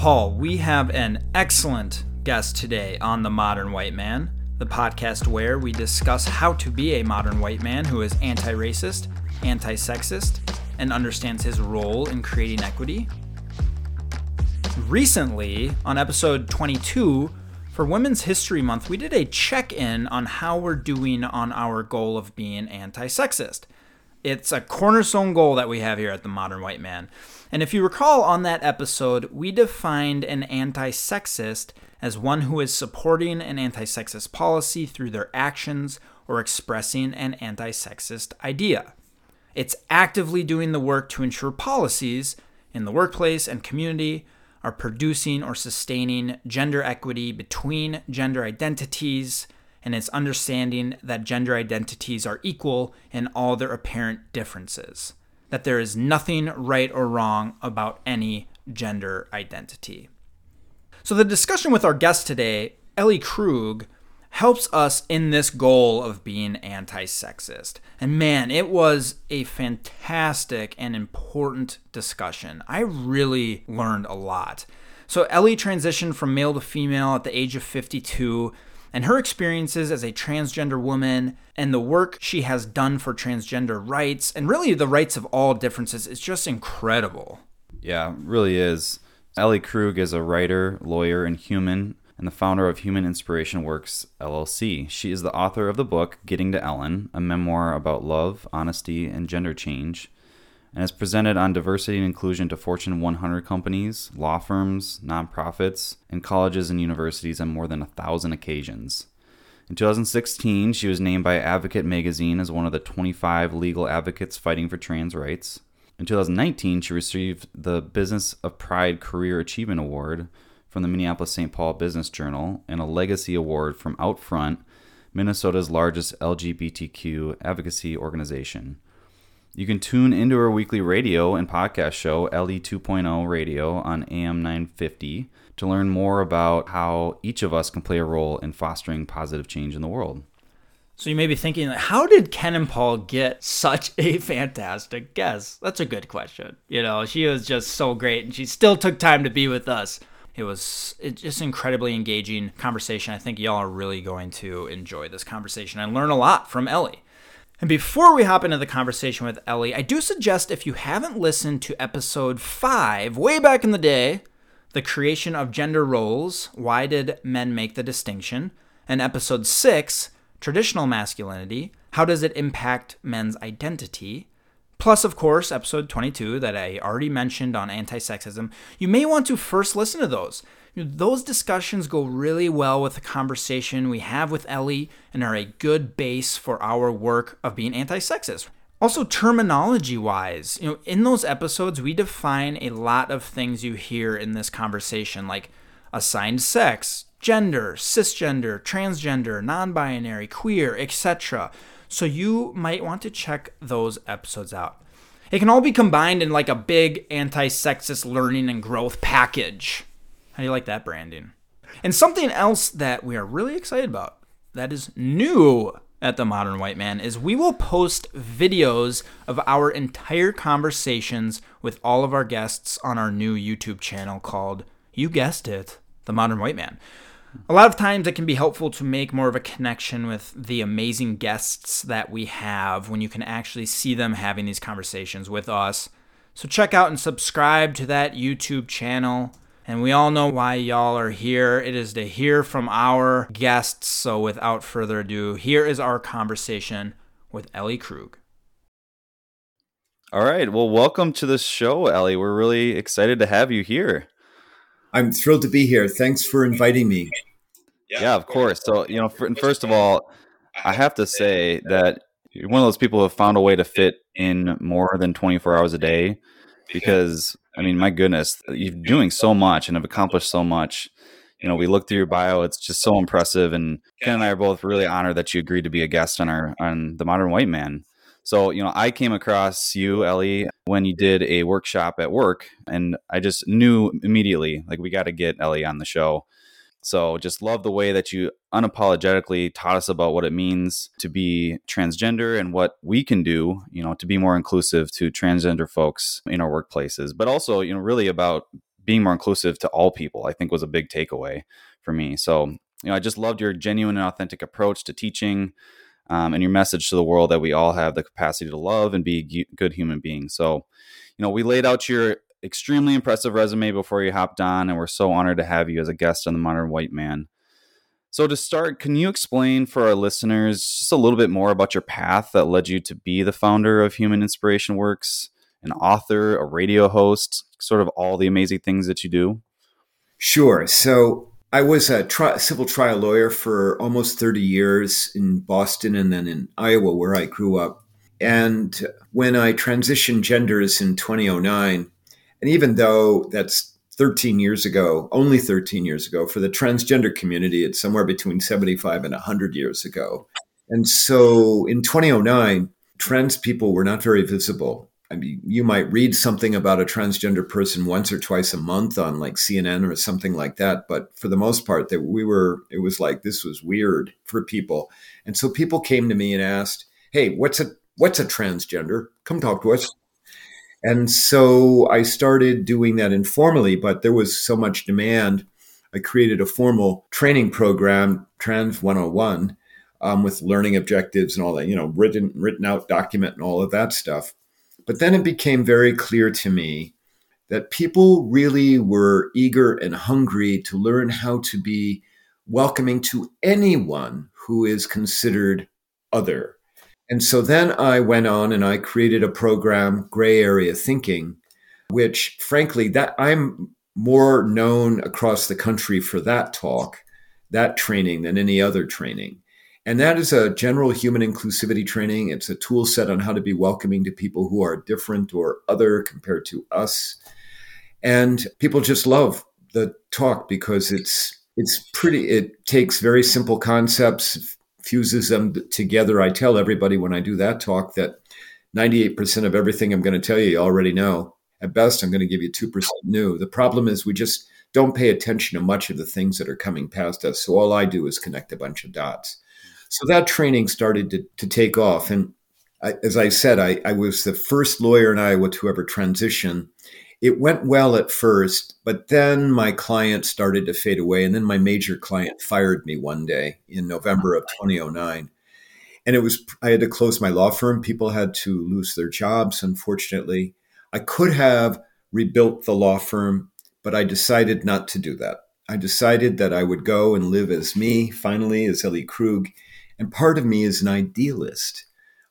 Paul, we have an excellent guest today on The Modern White Man, the podcast where we discuss how to be a modern white man who is anti racist, anti sexist, and understands his role in creating equity. Recently, on episode 22, for Women's History Month, we did a check in on how we're doing on our goal of being anti sexist. It's a cornerstone goal that we have here at the Modern White Man. And if you recall on that episode, we defined an anti sexist as one who is supporting an anti sexist policy through their actions or expressing an anti sexist idea. It's actively doing the work to ensure policies in the workplace and community are producing or sustaining gender equity between gender identities, and it's understanding that gender identities are equal in all their apparent differences that there is nothing right or wrong about any gender identity. So, the discussion with our guest today, Ellie Krug, helps us in this goal of being anti sexist. And man, it was a fantastic and important discussion. I really learned a lot. So, Ellie transitioned from male to female at the age of 52 and her experiences as a transgender woman and the work she has done for transgender rights and really the rights of all differences is just incredible. Yeah, really is. Ellie Krug is a writer, lawyer, and human, and the founder of Human Inspiration Works LLC. She is the author of the book Getting to Ellen, a memoir about love, honesty, and gender change and is presented on diversity and inclusion to Fortune 100 companies, law firms, nonprofits, and colleges and universities on more than a thousand occasions. In 2016, she was named by Advocate magazine as one of the 25 legal advocates fighting for trans rights. In 2019, she received the Business of Pride Career Achievement Award from the Minneapolis St. Paul Business Journal and a Legacy Award from Outfront, Minnesota's largest LGBTQ advocacy organization. You can tune into our weekly radio and podcast show, Ellie 2.0 Radio, on AM 950 to learn more about how each of us can play a role in fostering positive change in the world. So you may be thinking, how did Ken and Paul get such a fantastic guest? That's a good question. You know, she was just so great, and she still took time to be with us. It was just incredibly engaging conversation. I think y'all are really going to enjoy this conversation and learn a lot from Ellie. And before we hop into the conversation with Ellie, I do suggest if you haven't listened to episode five, way back in the day, The Creation of Gender Roles Why Did Men Make the Distinction? And episode six, Traditional Masculinity How Does It Impact Men's Identity? Plus, of course, episode 22 that I already mentioned on anti sexism. You may want to first listen to those those discussions go really well with the conversation we have with Ellie and are a good base for our work of being anti sexist. Also, terminology wise, you know, in those episodes, we define a lot of things you hear in this conversation, like assigned sex, gender, cisgender, transgender, non binary, queer, etc. So, you might want to check those episodes out. It can all be combined in like a big anti sexist learning and growth package. How do you like that branding? And something else that we are really excited about that is new at the Modern White Man is we will post videos of our entire conversations with all of our guests on our new YouTube channel called, you guessed it, The Modern White Man. A lot of times it can be helpful to make more of a connection with the amazing guests that we have when you can actually see them having these conversations with us. So check out and subscribe to that YouTube channel. And we all know why y'all are here. It is to hear from our guests. So without further ado, here is our conversation with Ellie Krug. All right. Well, welcome to the show, Ellie. We're really excited to have you here. I'm thrilled to be here. Thanks for inviting me. Yeah, of course. So, you know, first of all, I have to say that you're one of those people who have found a way to fit in more than 24 hours a day because I mean, my goodness, you're doing so much and have accomplished so much. You know, we looked through your bio; it's just so impressive. And Ken and I are both really honored that you agreed to be a guest on our on the Modern White Man. So, you know, I came across you, Ellie, when you did a workshop at work, and I just knew immediately, like, we got to get Ellie on the show so just love the way that you unapologetically taught us about what it means to be transgender and what we can do, you know, to be more inclusive to transgender folks in our workplaces, but also, you know, really about being more inclusive to all people, I think was a big takeaway for me. So, you know, I just loved your genuine and authentic approach to teaching um, and your message to the world that we all have the capacity to love and be good human beings. So, you know, we laid out your extremely impressive resume before you hopped on, and we're so honored to have you as a guest on the Modern White Man. So, to start, can you explain for our listeners just a little bit more about your path that led you to be the founder of Human Inspiration Works, an author, a radio host, sort of all the amazing things that you do? Sure. So, I was a tri- civil trial lawyer for almost 30 years in Boston and then in Iowa, where I grew up. And when I transitioned genders in 2009, and even though that's 13 years ago, only 13 years ago. For the transgender community, it's somewhere between 75 and 100 years ago. And so in 2009, trans people were not very visible. I mean, you might read something about a transgender person once or twice a month on like CNN or something like that, but for the most part, that we were, it was like this was weird for people, and so people came to me and asked, "Hey, what's a what's a transgender? Come talk to us." And so I started doing that informally, but there was so much demand. I created a formal training program, Trans 101, um, with learning objectives and all that, you know, written, written out document and all of that stuff. But then it became very clear to me that people really were eager and hungry to learn how to be welcoming to anyone who is considered other and so then I went on and I created a program, Gray Area Thinking, which frankly, that I'm more known across the country for that talk, that training than any other training. And that is a general human inclusivity training. It's a tool set on how to be welcoming to people who are different or other compared to us. And people just love the talk because it's it's pretty it takes very simple concepts fuses them together. I tell everybody when I do that talk that 98% of everything I'm going to tell you, you already know. At best, I'm going to give you 2% new. The problem is we just don't pay attention to much of the things that are coming past us. So all I do is connect a bunch of dots. So that training started to, to take off. And I, as I said, I, I was the first lawyer in Iowa to ever transition it went well at first, but then my client started to fade away. And then my major client fired me one day in November of 2009. And it was, I had to close my law firm. People had to lose their jobs, unfortunately. I could have rebuilt the law firm, but I decided not to do that. I decided that I would go and live as me, finally, as Ellie Krug. And part of me is an idealist.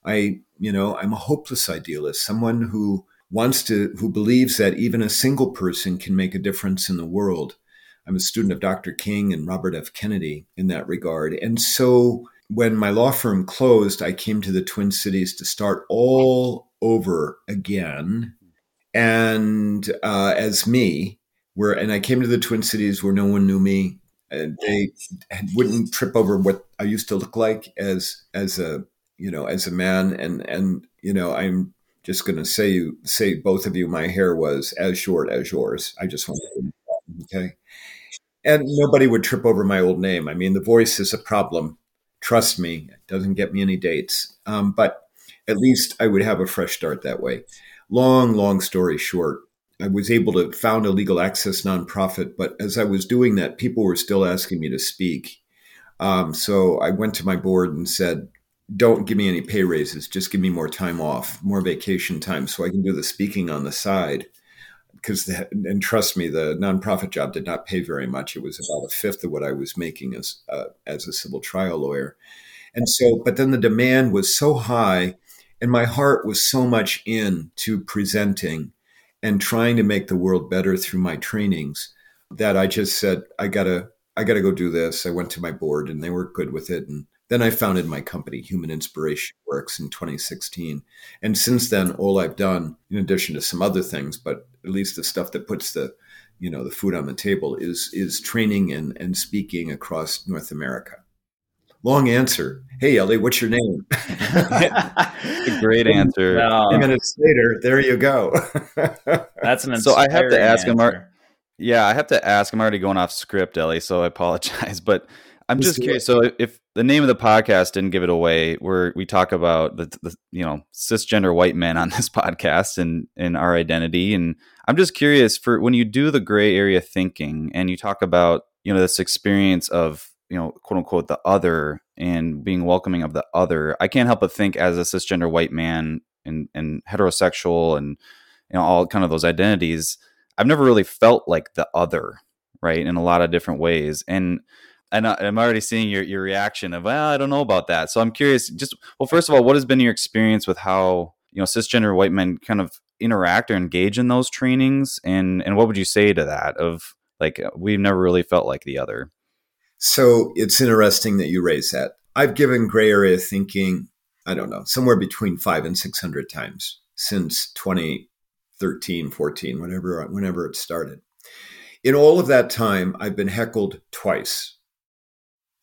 I, you know, I'm a hopeless idealist, someone who wants to, who believes that even a single person can make a difference in the world. I'm a student of Dr. King and Robert F. Kennedy in that regard. And so when my law firm closed, I came to the Twin Cities to start all over again. And uh, as me, where and I came to the Twin Cities where no one knew me. And they wouldn't trip over what I used to look like as as a you know as a man and and you know I'm just going to say you say both of you my hair was as short as yours. I just want to okay. And nobody would trip over my old name. I mean, the voice is a problem. Trust me, it doesn't get me any dates. Um, but at least I would have a fresh start that way. Long, long story short, I was able to found a legal access nonprofit, but as I was doing that, people were still asking me to speak. Um, so I went to my board and said, don't give me any pay raises. Just give me more time off, more vacation time, so I can do the speaking on the side. Because and trust me, the nonprofit job did not pay very much. It was about a fifth of what I was making as uh, as a civil trial lawyer, and so. But then the demand was so high, and my heart was so much in to presenting and trying to make the world better through my trainings that I just said, I gotta, I gotta go do this. I went to my board, and they were good with it, and then I founded my company, Human Inspiration Works, in 2016. And since then, all I've done, in addition to some other things, but at least the stuff that puts the you know the food on the table is is training and, and speaking across North America. Long answer. Hey Ellie, what's your name? great answer. No. Minutes later, there you go. That's an answer. so I have to ask answer. him. Yeah, I have to ask. I'm already going off script, Ellie, so I apologize. But I'm just curious. So, if the name of the podcast didn't give it away, where we talk about the, the, you know cisgender white men on this podcast and and our identity, and I'm just curious for when you do the gray area thinking and you talk about you know this experience of you know quote unquote the other and being welcoming of the other. I can't help but think as a cisgender white man and and heterosexual and you know all kind of those identities, I've never really felt like the other right in a lot of different ways and and I'm already seeing your your reaction of well, I don't know about that. So I'm curious. Just well, first of all, what has been your experience with how you know cisgender white men kind of interact or engage in those trainings, and and what would you say to that? Of like uh, we've never really felt like the other. So it's interesting that you raise that. I've given gray area thinking, I don't know, somewhere between five and six hundred times since 2013, 14, whenever whenever it started. In all of that time, I've been heckled twice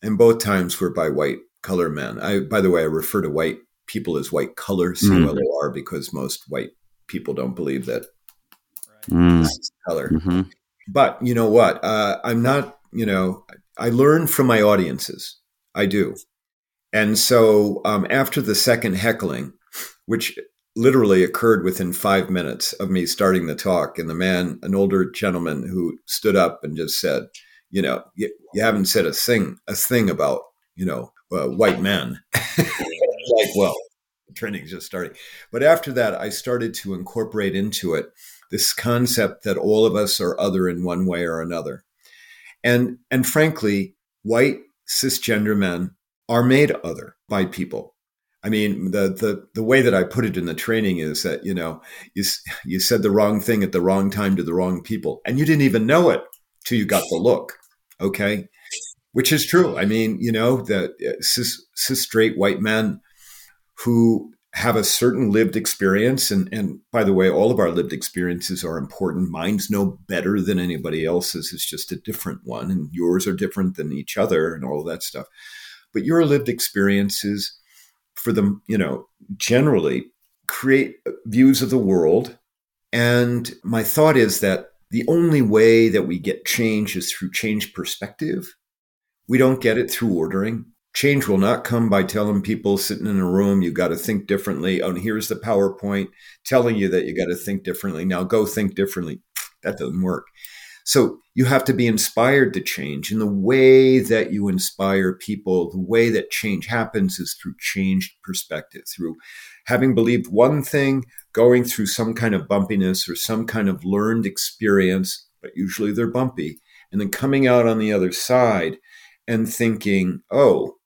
and both times were by white color men. I, by the way, I refer to white people as white color, C O L O R, because most white people don't believe that mm. color. Mm-hmm. But you know what? Uh, I'm not. You know, I learn from my audiences. I do, and so um, after the second heckling, which literally occurred within five minutes of me starting the talk, and the man, an older gentleman, who stood up and just said you know, you, you haven't said a thing, a thing about, you know, uh, white men. like, well, training is just starting. But after that, I started to incorporate into it this concept that all of us are other in one way or another. And, and frankly, white cisgender men are made other by people. I mean, the, the, the way that I put it in the training is that, you know, you, you said the wrong thing at the wrong time to the wrong people, and you didn't even know it till you got the look. Okay. Which is true. I mean, you know, the uh, cis, cis straight white men who have a certain lived experience. And, and by the way, all of our lived experiences are important. Mine's no better than anybody else's. It's just a different one. And yours are different than each other and all that stuff. But your lived experiences for them, you know, generally create views of the world. And my thought is that the only way that we get change is through change perspective. We don't get it through ordering. Change will not come by telling people sitting in a room, you got to think differently. Oh, and here's the PowerPoint telling you that you got to think differently. Now go think differently. That doesn't work. So you have to be inspired to change. And the way that you inspire people, the way that change happens is through changed perspective, through having believed one thing, going through some kind of bumpiness or some kind of learned experience, but usually they're bumpy, and then coming out on the other side and thinking, oh,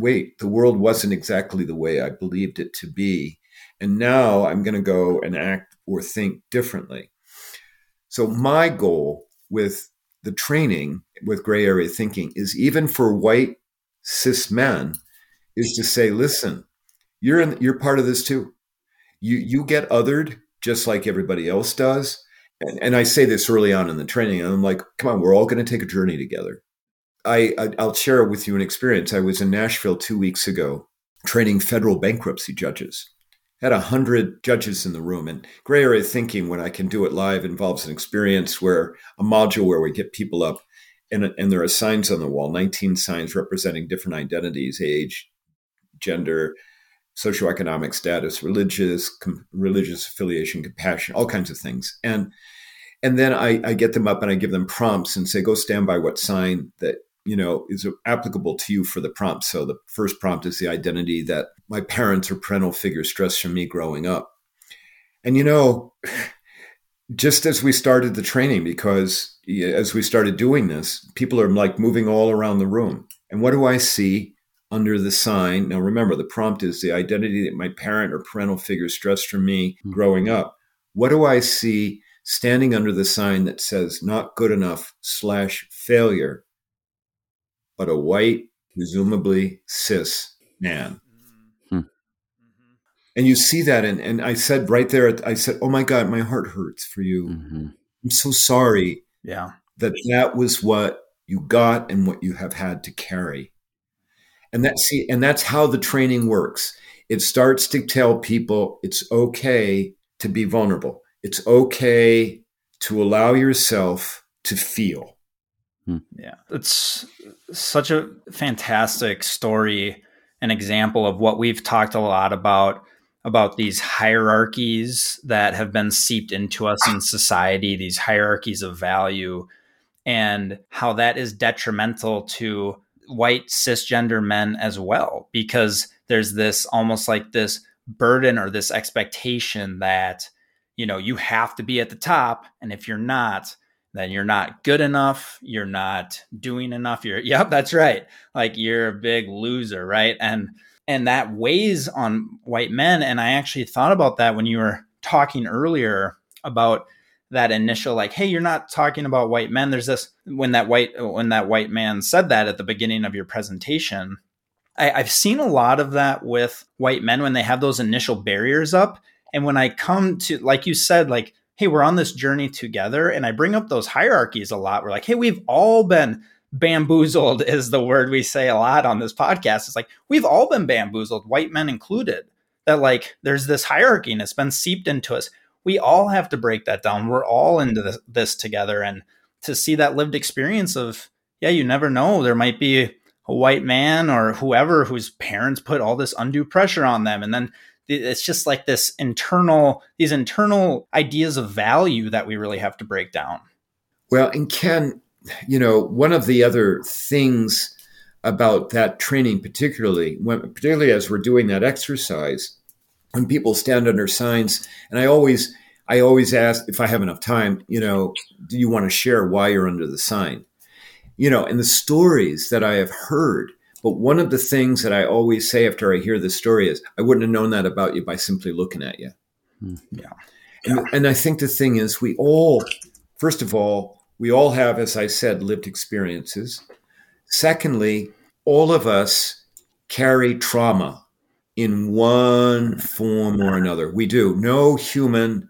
wait, the world wasn't exactly the way I believed it to be. And now I'm going to go and act or think differently. So, my goal with the training with gray area thinking is even for white cis men is to say, listen, you're in, you're part of this too you you get othered just like everybody else does. And, and I say this early on in the training, and I'm like, come on, we're all going to take a journey together. I, I I'll share with you an experience. I was in Nashville two weeks ago training federal bankruptcy judges had a hundred judges in the room and gray area thinking when i can do it live involves an experience where a module where we get people up and, and there are signs on the wall 19 signs representing different identities age gender socioeconomic status, religious com- religious affiliation, compassion, all kinds of things. And and then I, I get them up and I give them prompts and say, go stand by what sign that you know is applicable to you for the prompt. So the first prompt is the identity that my parents or parental figures stressed from me growing up. And you know, just as we started the training, because as we started doing this, people are like moving all around the room. And what do I see? Under the sign. Now, remember, the prompt is the identity that my parent or parental figure stressed from me mm-hmm. growing up. What do I see standing under the sign that says not good enough slash failure, but a white, presumably cis man? Hmm. And you see that, and, and I said right there, I said, "Oh my God, my heart hurts for you. Mm-hmm. I'm so sorry." Yeah, that that was what you got and what you have had to carry. And that's see, and that's how the training works. It starts to tell people it's okay to be vulnerable. It's okay to allow yourself to feel. Hmm. Yeah. It's such a fantastic story, an example of what we've talked a lot about about these hierarchies that have been seeped into us in society, these hierarchies of value, and how that is detrimental to white cisgender men as well, because there's this almost like this burden or this expectation that, you know, you have to be at the top. And if you're not, then you're not good enough. You're not doing enough. You're, yep, that's right. Like you're a big loser, right? And and that weighs on white men and i actually thought about that when you were talking earlier about that initial like hey you're not talking about white men there's this when that white when that white man said that at the beginning of your presentation I, i've seen a lot of that with white men when they have those initial barriers up and when i come to like you said like hey we're on this journey together and i bring up those hierarchies a lot we're like hey we've all been bamboozled is the word we say a lot on this podcast. It's like we've all been bamboozled, white men included. That like there's this hierarchy and it's been seeped into us. We all have to break that down. We're all into this, this together, and to see that lived experience of yeah, you never know. There might be a white man or whoever whose parents put all this undue pressure on them, and then it's just like this internal these internal ideas of value that we really have to break down. Well, and Ken, you know, one of the other things about that training, particularly when, particularly as we're doing that exercise, when people stand under signs, and I always, I always ask if I have enough time, you know, do you want to share why you're under the sign? You know, and the stories that I have heard. But one of the things that I always say after I hear the story is, I wouldn't have known that about you by simply looking at you. Hmm. Yeah. And, and I think the thing is, we all, first of all, we all have, as I said, lived experiences. Secondly, all of us carry trauma in one form or another. We do. No human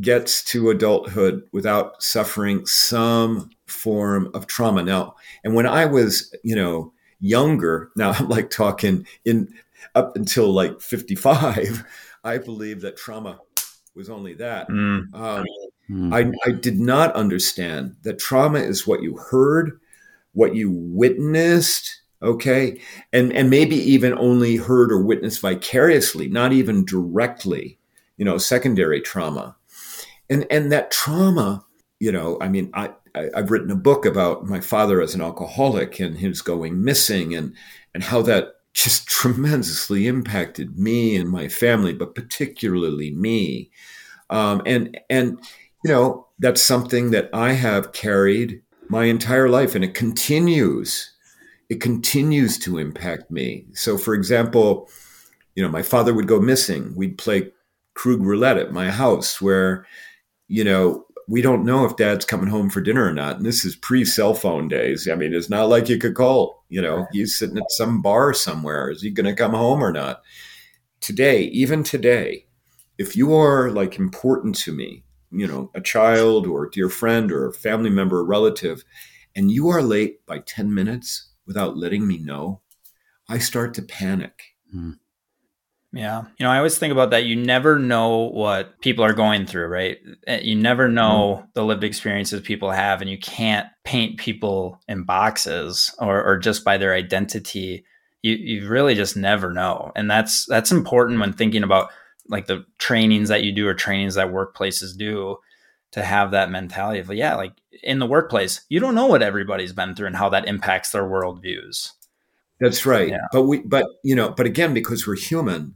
gets to adulthood without suffering some form of trauma. Now, and when I was, you know, younger, now I'm like talking in up until like 55, I believe that trauma was only that. Mm. Um, Mm. I, I did not understand that trauma is what you heard, what you witnessed, okay, and and maybe even only heard or witnessed vicariously, not even directly, you know, secondary trauma, and and that trauma, you know, I mean, I, I I've written a book about my father as an alcoholic and his going missing, and and how that just tremendously impacted me and my family, but particularly me, um, and and you know, that's something that I have carried my entire life and it continues. It continues to impact me. So, for example, you know, my father would go missing. We'd play Krug roulette at my house where, you know, we don't know if dad's coming home for dinner or not. And this is pre cell phone days. I mean, it's not like you could call, you know, he's sitting at some bar somewhere. Is he going to come home or not? Today, even today, if you are like important to me, you know, a child or a dear friend or a family member or relative, and you are late by 10 minutes without letting me know, I start to panic. Mm. Yeah. You know, I always think about that. You never know what people are going through, right? Eh, you never know mm. the lived experiences people have, and you can't paint people in boxes or, or just by their identity. You, you really just never know. And that's that's important when thinking about like the trainings that you do or trainings that workplaces do to have that mentality of yeah like in the workplace you don't know what everybody's been through and how that impacts their worldviews. That's right. Yeah. but we but you know but again because we're human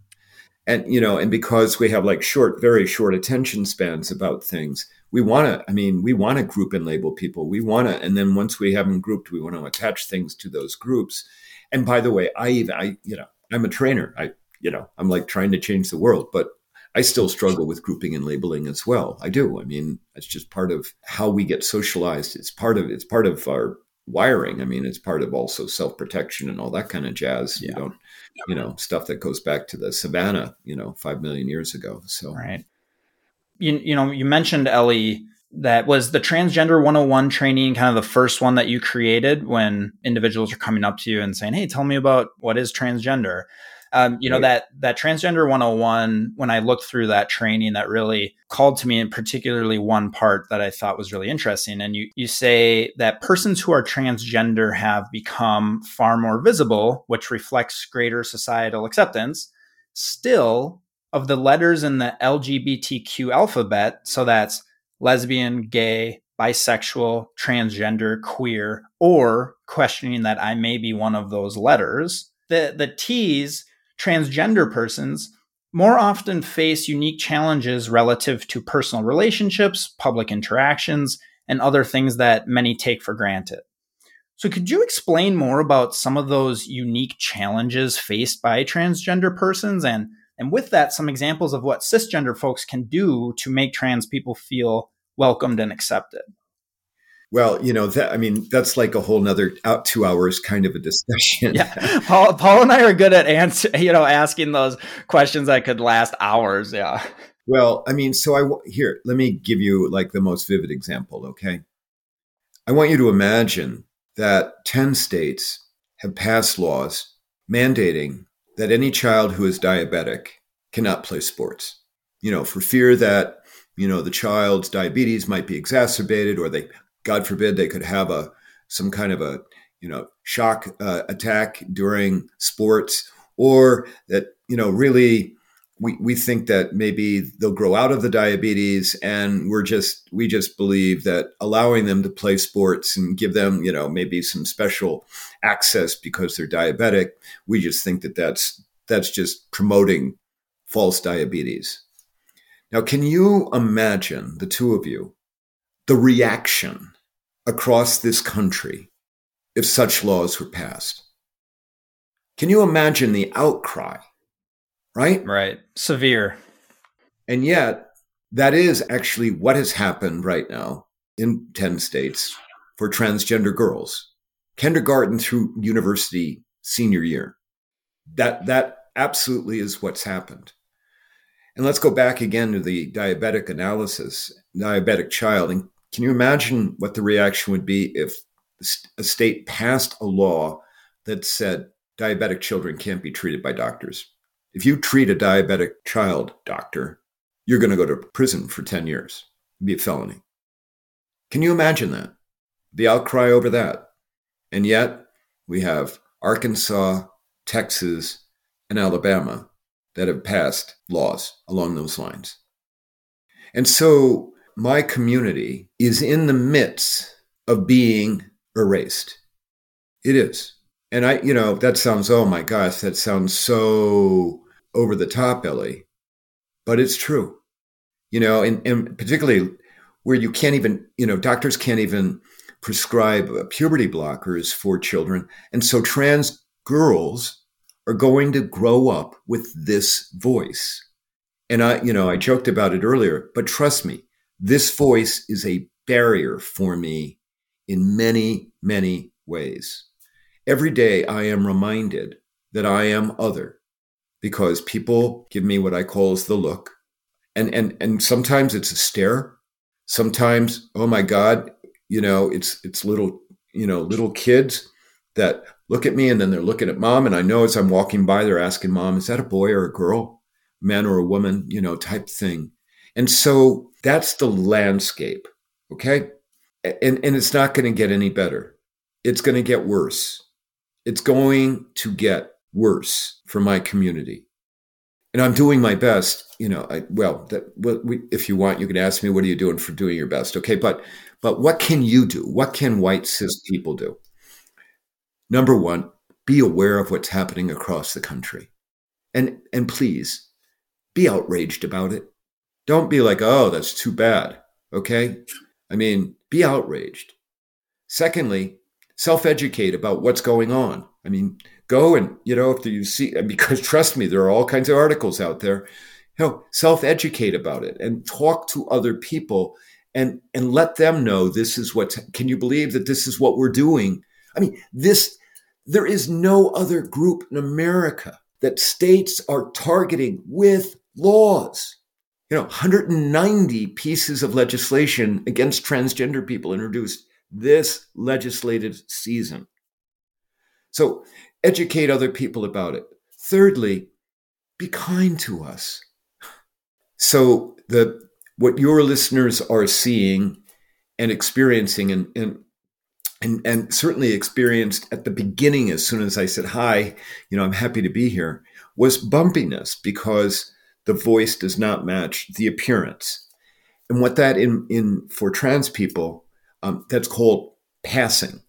and you know and because we have like short very short attention spans about things we want to i mean we want to group and label people. We want to and then once we have them grouped we want to attach things to those groups. And by the way i even i you know i'm a trainer. I you know, I'm like trying to change the world, but I still struggle with grouping and labeling as well. I do. I mean, it's just part of how we get socialized. It's part of it's part of our wiring. I mean, it's part of also self protection and all that kind of jazz. Yeah. You don't, you know, stuff that goes back to the savannah, you know, five million years ago. So right. You you know, you mentioned Ellie. That was the transgender 101 training, kind of the first one that you created when individuals are coming up to you and saying, "Hey, tell me about what is transgender." Um, you know that that transgender 101. When I looked through that training, that really called to me, and particularly one part that I thought was really interesting. And you you say that persons who are transgender have become far more visible, which reflects greater societal acceptance. Still, of the letters in the LGBTQ alphabet, so that's lesbian, gay, bisexual, transgender, queer, or questioning that I may be one of those letters. The, the T's, transgender persons, more often face unique challenges relative to personal relationships, public interactions, and other things that many take for granted. So, could you explain more about some of those unique challenges faced by transgender persons and and with that, some examples of what cisgender folks can do to make trans people feel welcomed and accepted. Well, you know, that, I mean, that's like a whole nother out two hours kind of a discussion. yeah. Paul, Paul and I are good at answer, you know, asking those questions that could last hours. Yeah. Well, I mean, so I, here, let me give you like the most vivid example. Okay. I want you to imagine that 10 states have passed laws mandating that any child who is diabetic cannot play sports, you know, for fear that, you know, the child's diabetes might be exacerbated or they, God forbid, they could have a, some kind of a, you know, shock uh, attack during sports or that, you know, really we, we think that maybe they'll grow out of the diabetes and we're just we just believe that allowing them to play sports and give them you know maybe some special access because they're diabetic we just think that that's that's just promoting false diabetes. Now can you imagine the two of you the reaction across this country if such laws were passed can you imagine the outcry right? Right. Severe. And yet, that is actually what has happened right now in 10 states for transgender girls, kindergarten through university senior year. That, that absolutely is what's happened. And let's go back again to the diabetic analysis, diabetic child. And can you imagine what the reaction would be if a state passed a law that said diabetic children can't be treated by doctors? If you treat a diabetic child, doctor, you're going to go to prison for 10 years. It'd be a felony. Can you imagine that? The outcry over that. And yet, we have Arkansas, Texas, and Alabama that have passed laws along those lines. And so my community is in the midst of being erased. It is. And I, you know, that sounds, oh my gosh, that sounds so over the top, Ellie, but it's true. You know, and, and particularly where you can't even, you know, doctors can't even prescribe puberty blockers for children. And so trans girls are going to grow up with this voice. And I, you know, I joked about it earlier, but trust me, this voice is a barrier for me in many, many ways. Every day I am reminded that I am other, because people give me what I call as the look. And and and sometimes it's a stare. Sometimes, oh my God, you know, it's it's little, you know, little kids that look at me and then they're looking at mom. And I know as I'm walking by, they're asking mom, is that a boy or a girl? Man or a woman, you know, type thing. And so that's the landscape. Okay. And, and it's not going to get any better. It's going to get worse. It's going to get worse for my community. And I'm doing my best, you know, I, well, that, well we, if you want, you can ask me, what are you doing for doing your best? Okay. But, but what can you do? What can white cis people do? Number one, be aware of what's happening across the country. And, and please be outraged about it. Don't be like, oh, that's too bad. Okay. I mean, be outraged. Secondly, self educate about what's going on. I mean, go and you know if you see because trust me there are all kinds of articles out there you know self-educate about it and talk to other people and and let them know this is what can you believe that this is what we're doing i mean this there is no other group in america that states are targeting with laws you know 190 pieces of legislation against transgender people introduced this legislative season so educate other people about it. Thirdly, be kind to us. So the what your listeners are seeing and experiencing and, and and and certainly experienced at the beginning as soon as I said hi, you know, I'm happy to be here, was bumpiness because the voice does not match the appearance. And what that in in for trans people, um, that's called passing.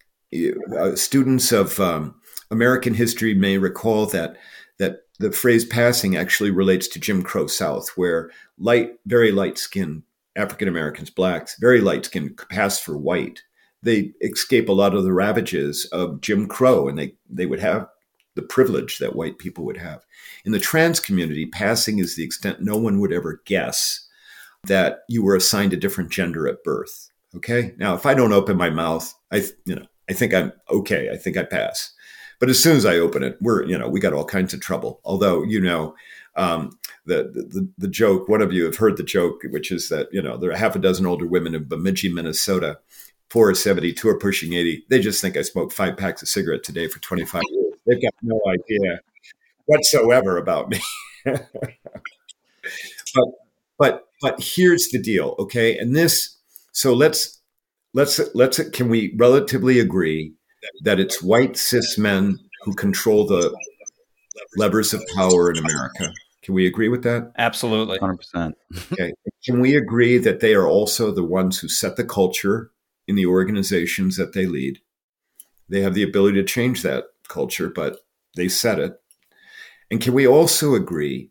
Uh, students of um, American history may recall that that the phrase passing actually relates to Jim Crow South, where light, very light skinned African Americans, blacks, very light skinned, pass for white. They escape a lot of the ravages of Jim Crow, and they, they would have the privilege that white people would have. In the trans community, passing is the extent no one would ever guess that you were assigned a different gender at birth. Okay. Now, if I don't open my mouth, I, you know, I think I'm okay. I think I pass. But as soon as I open it, we're, you know, we got all kinds of trouble. Although, you know, um, the, the, the joke, one of you have heard the joke, which is that, you know, there are half a dozen older women in Bemidji, Minnesota, four 70, two are pushing 80. They just think I smoked five packs of cigarettes a day for 25 years. They've got no idea whatsoever about me. but, but, but here's the deal. Okay. And this, so let's, let's, let's, can we relatively agree that it's white cis men who control the levers of power in America. Can we agree with that? Absolutely. 100%. okay. Can we agree that they are also the ones who set the culture in the organizations that they lead? They have the ability to change that culture, but they said it. And can we also agree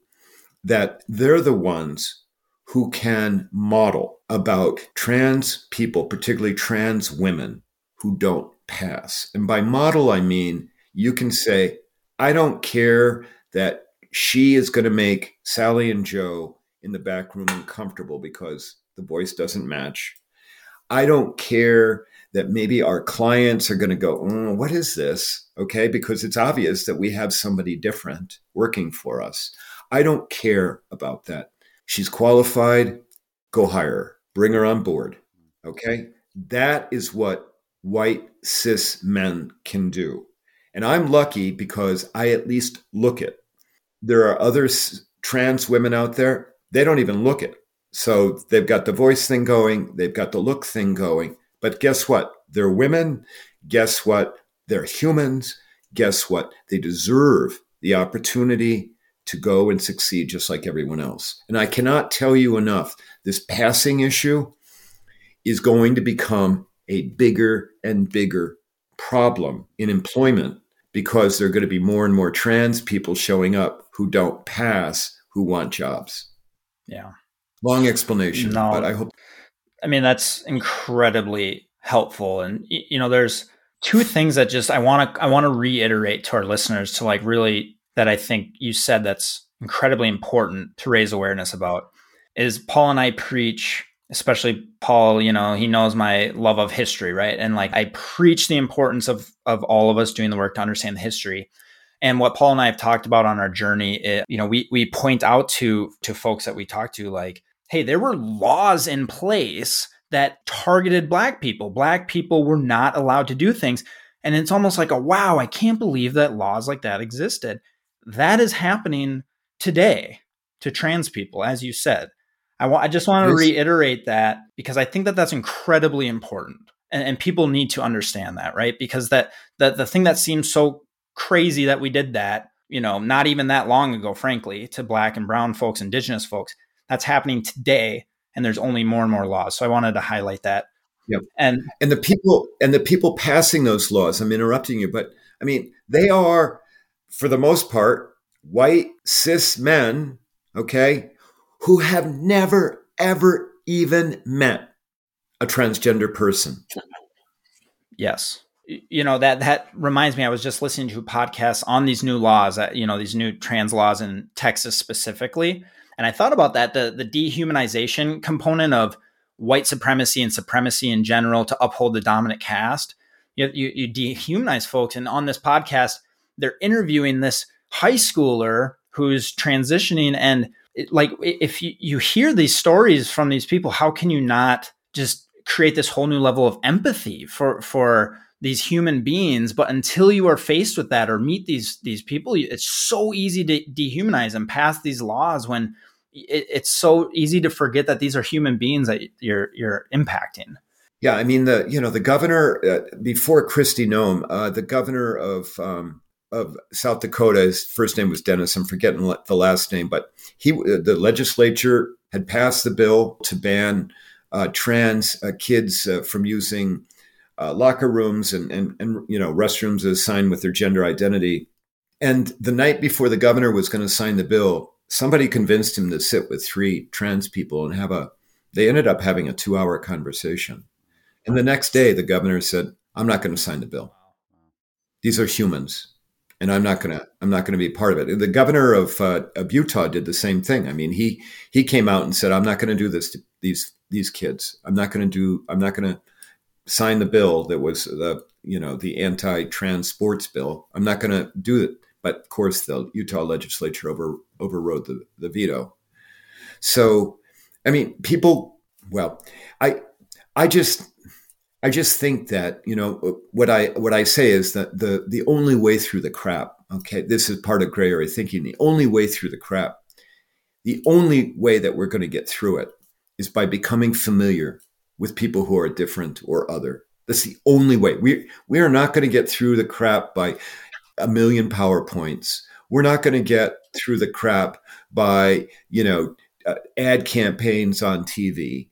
that they're the ones who can model about trans people, particularly trans women, who don't pass. And by model, I mean you can say, I don't care that she is going to make Sally and Joe in the back room uncomfortable because the voice doesn't match. I don't care that maybe our clients are going to go, oh, What is this? Okay, because it's obvious that we have somebody different working for us. I don't care about that. She's qualified, go hire her, bring her on board. Okay, that is what white cis men can do. And I'm lucky because I at least look it. There are other trans women out there, they don't even look it. So they've got the voice thing going, they've got the look thing going. But guess what? They're women. Guess what? They're humans. Guess what? They deserve the opportunity to go and succeed just like everyone else. And I cannot tell you enough this passing issue is going to become a bigger and bigger problem in employment because there are going to be more and more trans people showing up who don't pass who want jobs. Yeah. Long explanation, no, but I hope I mean that's incredibly helpful and you know there's two things that just I want to I want to reiterate to our listeners to like really that I think you said that's incredibly important to raise awareness about is Paul and I preach especially Paul, you know, he knows my love of history, right? And like I preach the importance of of all of us doing the work to understand the history. And what Paul and I have talked about on our journey, it, you know, we we point out to to folks that we talk to like, hey, there were laws in place that targeted black people. Black people were not allowed to do things. And it's almost like a wow, I can't believe that laws like that existed. That is happening today to trans people, as you said. I, wa- I just want to reiterate that because I think that that's incredibly important. And, and people need to understand that, right? Because that, that the thing that seems so crazy that we did that, you know, not even that long ago, frankly, to black and brown folks, indigenous folks, that's happening today. And there's only more and more laws. So I wanted to highlight that. Yep. And and the people and the people passing those laws, I'm interrupting you, but I mean, they are, for the most part, white cis men, okay, who have never, ever even met a transgender person. Yes. You know, that that reminds me, I was just listening to a podcast on these new laws, that, you know, these new trans laws in Texas specifically. And I thought about that, the the dehumanization component of white supremacy and supremacy in general to uphold the dominant caste. You, you, you dehumanize folks. And on this podcast, they're interviewing this high schooler who's transitioning and like if you, you hear these stories from these people how can you not just create this whole new level of empathy for for these human beings but until you are faced with that or meet these these people it's so easy to dehumanize and pass these laws when it, it's so easy to forget that these are human beings that you're you're impacting. Yeah i mean the you know the governor uh, before Kristi Noem uh, the governor of um, of South Dakota his first name was Dennis I'm forgetting the last name but he the legislature had passed the bill to ban uh, trans uh, kids uh, from using uh, locker rooms and, and, and you know restrooms as signed with their gender identity. And the night before the governor was going to sign the bill, somebody convinced him to sit with three trans people and have a. They ended up having a two-hour conversation. And the next day, the governor said, "I'm not going to sign the bill. These are humans." and I'm not gonna I'm not gonna be part of it. The governor of uh, of Utah did the same thing. I mean, he he came out and said, "I'm not going to do this to these these kids. I'm not going to do. I'm not going to sign the bill that was the you know the anti-trans sports bill. I'm not going to do it." But of course, the Utah legislature over overrode the, the veto. So, I mean, people. Well, I I just I just think that you know what I what I say is that the the only way through the crap. Okay, this is part of gray area thinking. The only way through the crap, the only way that we're going to get through it is by becoming familiar with people who are different or other. That's the only way. We we are not going to get through the crap by a million powerpoints. We're not going to get through the crap by you know uh, ad campaigns on TV.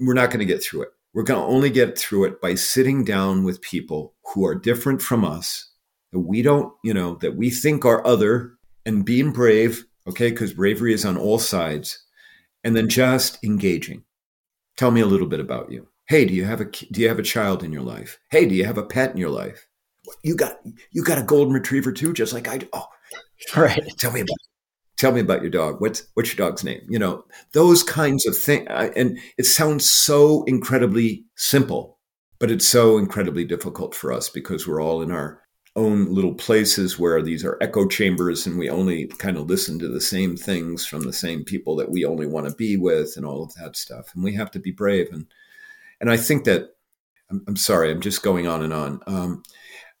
We're not going to get through it we're going to only get through it by sitting down with people who are different from us, that we don't, you know, that we think are other and being brave, okay, because bravery is on all sides, and then just engaging. Tell me a little bit about you. Hey, do you have a do you have a child in your life? Hey, do you have a pet in your life? You got you got a golden retriever too, just like I do. Oh, right. Tell me about tell me about your dog what's what's your dog's name you know those kinds of things and it sounds so incredibly simple but it's so incredibly difficult for us because we're all in our own little places where these are echo chambers and we only kind of listen to the same things from the same people that we only want to be with and all of that stuff and we have to be brave and and i think that i'm, I'm sorry i'm just going on and on um,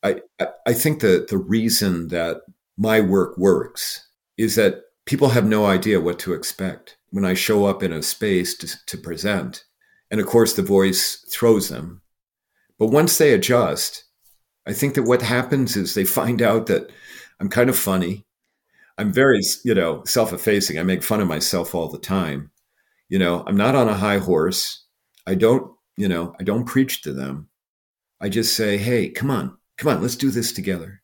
I, I think that the reason that my work works is that people have no idea what to expect when I show up in a space to, to present. And of course, the voice throws them. But once they adjust, I think that what happens is they find out that I'm kind of funny. I'm very, you know, self effacing. I make fun of myself all the time. You know, I'm not on a high horse. I don't, you know, I don't preach to them. I just say, hey, come on, come on, let's do this together.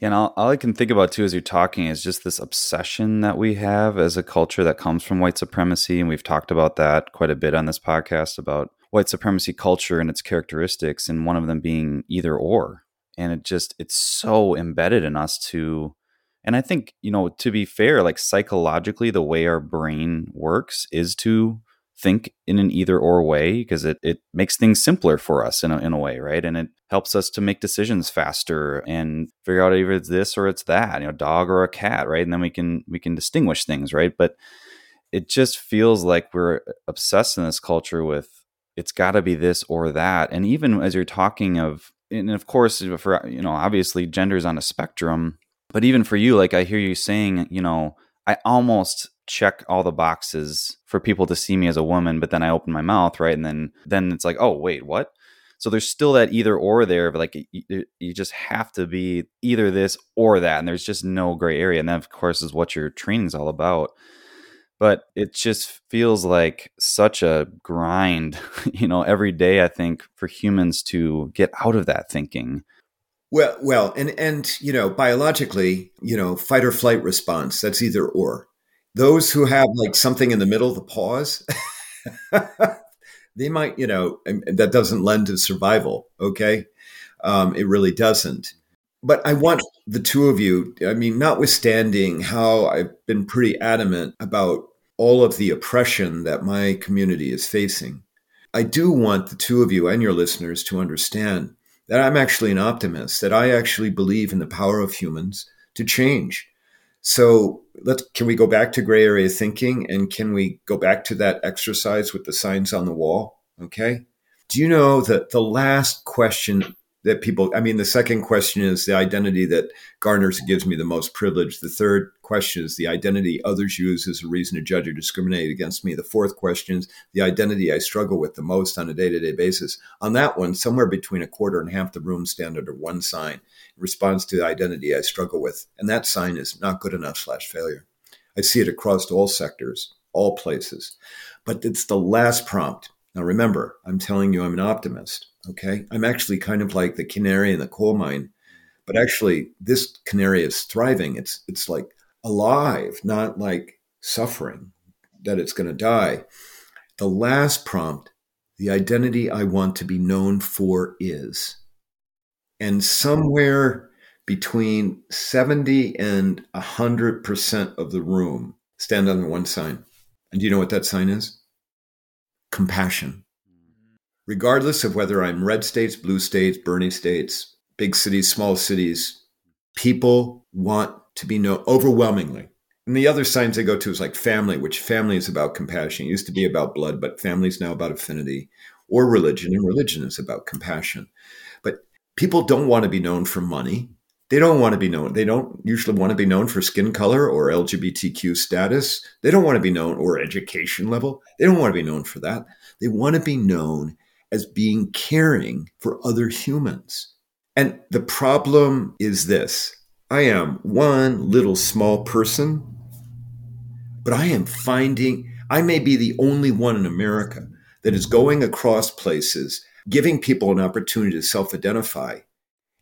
And all, all I can think about too as you're talking is just this obsession that we have as a culture that comes from white supremacy. And we've talked about that quite a bit on this podcast about white supremacy culture and its characteristics, and one of them being either or. And it just, it's so embedded in us to, and I think, you know, to be fair, like psychologically, the way our brain works is to think in an either or way because it, it makes things simpler for us in a, in a way, right? And it helps us to make decisions faster and figure out either it's this or it's that, you know, dog or a cat, right? And then we can we can distinguish things, right? But it just feels like we're obsessed in this culture with it's got to be this or that. And even as you're talking of, and of course, for you know, obviously gender is on a spectrum, but even for you, like I hear you saying, you know, I almost check all the boxes for people to see me as a woman, but then I open my mouth, right? And then then it's like, oh wait, what? So there's still that either or there, but like you, just have to be either this or that, and there's just no gray area. And that, of course, is what your training is all about. But it just feels like such a grind, you know, every day. I think for humans to get out of that thinking. Well, well, and and you know, biologically, you know, fight or flight response. That's either or those who have like something in the middle, the pause, they might, you know, that doesn't lend to survival. Okay. Um, it really doesn't. But I want the two of you, I mean, notwithstanding how I've been pretty adamant about all of the oppression that my community is facing, I do want the two of you and your listeners to understand that I'm actually an optimist, that I actually believe in the power of humans to change so let's can we go back to gray area thinking and can we go back to that exercise with the signs on the wall? Okay. Do you know that the last question that people, I mean, the second question is the identity that garners gives me the most privilege. The third question is the identity others use as a reason to judge or discriminate against me. The fourth question is the identity I struggle with the most on a day to day basis. On that one, somewhere between a quarter and half the room stand under one sign in response to the identity I struggle with. And that sign is not good enough slash failure. I see it across all sectors, all places. But it's the last prompt. Now, remember, I'm telling you I'm an optimist. Okay. I'm actually kind of like the canary in the coal mine, but actually this canary is thriving. It's, it's like alive, not like suffering that it's going to die. The last prompt, the identity I want to be known for is. And somewhere between 70 and 100% of the room stand under one sign. And do you know what that sign is? Compassion regardless of whether I'm red states, blue states, Bernie states, big cities, small cities, people want to be known overwhelmingly. And the other signs they go to is like family, which family is about compassion. It used to be about blood, but family is now about affinity, or religion, and religion is about compassion. But people don't want to be known for money. They don't want to be known. They don't usually want to be known for skin color or LGBTQ status. They don't want to be known or education level. They don't want to be known for that. They want to be known as being caring for other humans. And the problem is this I am one little small person, but I am finding, I may be the only one in America that is going across places, giving people an opportunity to self identify.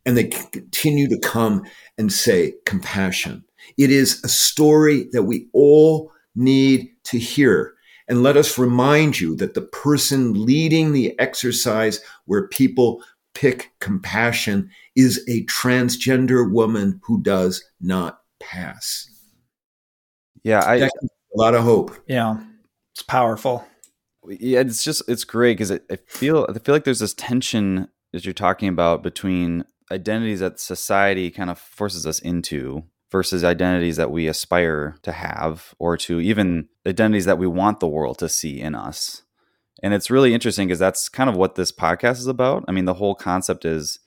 And they continue to come and say compassion. It is a story that we all need to hear and let us remind you that the person leading the exercise where people pick compassion is a transgender woman who does not pass. Yeah, I a lot of hope. Yeah, it's powerful. Yeah, it's just it's great because I, I feel I feel like there's this tension as you're talking about between identities that society kind of forces us into versus identities that we aspire to have or to even identities that we want the world to see in us. And it's really interesting because that's kind of what this podcast is about. I mean, the whole concept is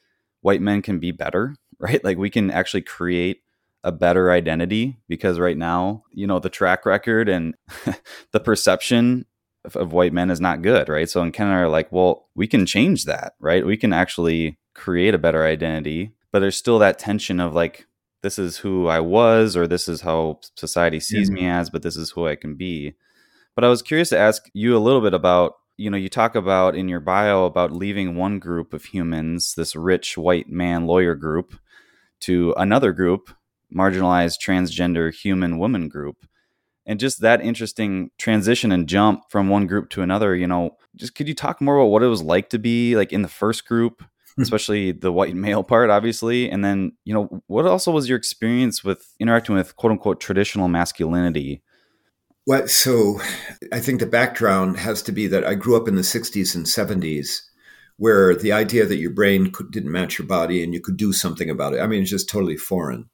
white men can be better, right? Like we can actually create a better identity because right now, you know, the track record and the perception of, of, white men is not good, right? So, in are like, well, we can change that, right? We can actually create a better identity, but there's still that tension of like, this is who I was or this is how society sees mm-hmm. me as, but this is who I can be. But I was curious to ask you a little bit about, you know, you talk about in your bio about leaving one group of humans, this rich white man lawyer group, to another group, marginalized transgender human woman group. And just that interesting transition and jump from one group to another, you know, just could you talk more about what it was like to be like in the first group. especially the white male part, obviously. And then, you know, what also was your experience with interacting with quote unquote traditional masculinity? Well, so I think the background has to be that I grew up in the 60s and 70s where the idea that your brain could, didn't match your body and you could do something about it. I mean, it's just totally foreign.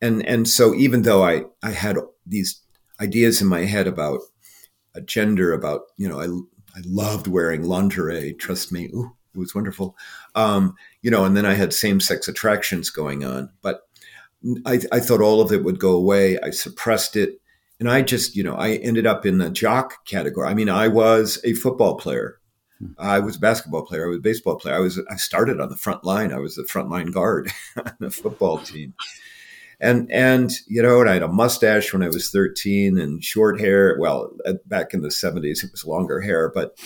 And, and so even though I, I had these ideas in my head about a gender, about, you know, I, I loved wearing lingerie, trust me. Ooh, it was wonderful. Um, you know, and then I had same sex attractions going on, but I, I thought all of it would go away. I suppressed it. And I just, you know, I ended up in the jock category. I mean, I was a football player. Hmm. I was a basketball player. I was a baseball player. I was, I started on the front line. I was the front line guard on the football team. And, and, you know, and I had a mustache when I was 13 and short hair. Well, back in the 70s, it was longer hair, but,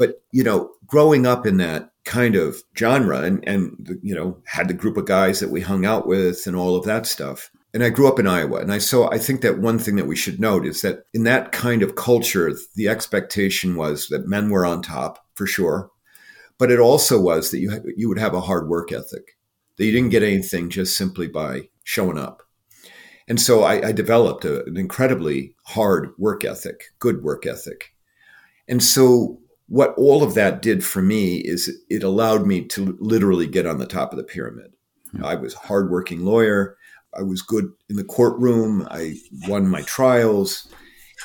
but, you know, growing up in that kind of genre and, and, you know, had the group of guys that we hung out with and all of that stuff. And I grew up in Iowa. And I saw, I think that one thing that we should note is that in that kind of culture, the expectation was that men were on top for sure. But it also was that you, you would have a hard work ethic, that you didn't get anything just simply by showing up. And so I, I developed a, an incredibly hard work ethic, good work ethic. And so what all of that did for me is it allowed me to literally get on the top of the pyramid. Mm-hmm. I was a hardworking lawyer. I was good in the courtroom. I won my trials.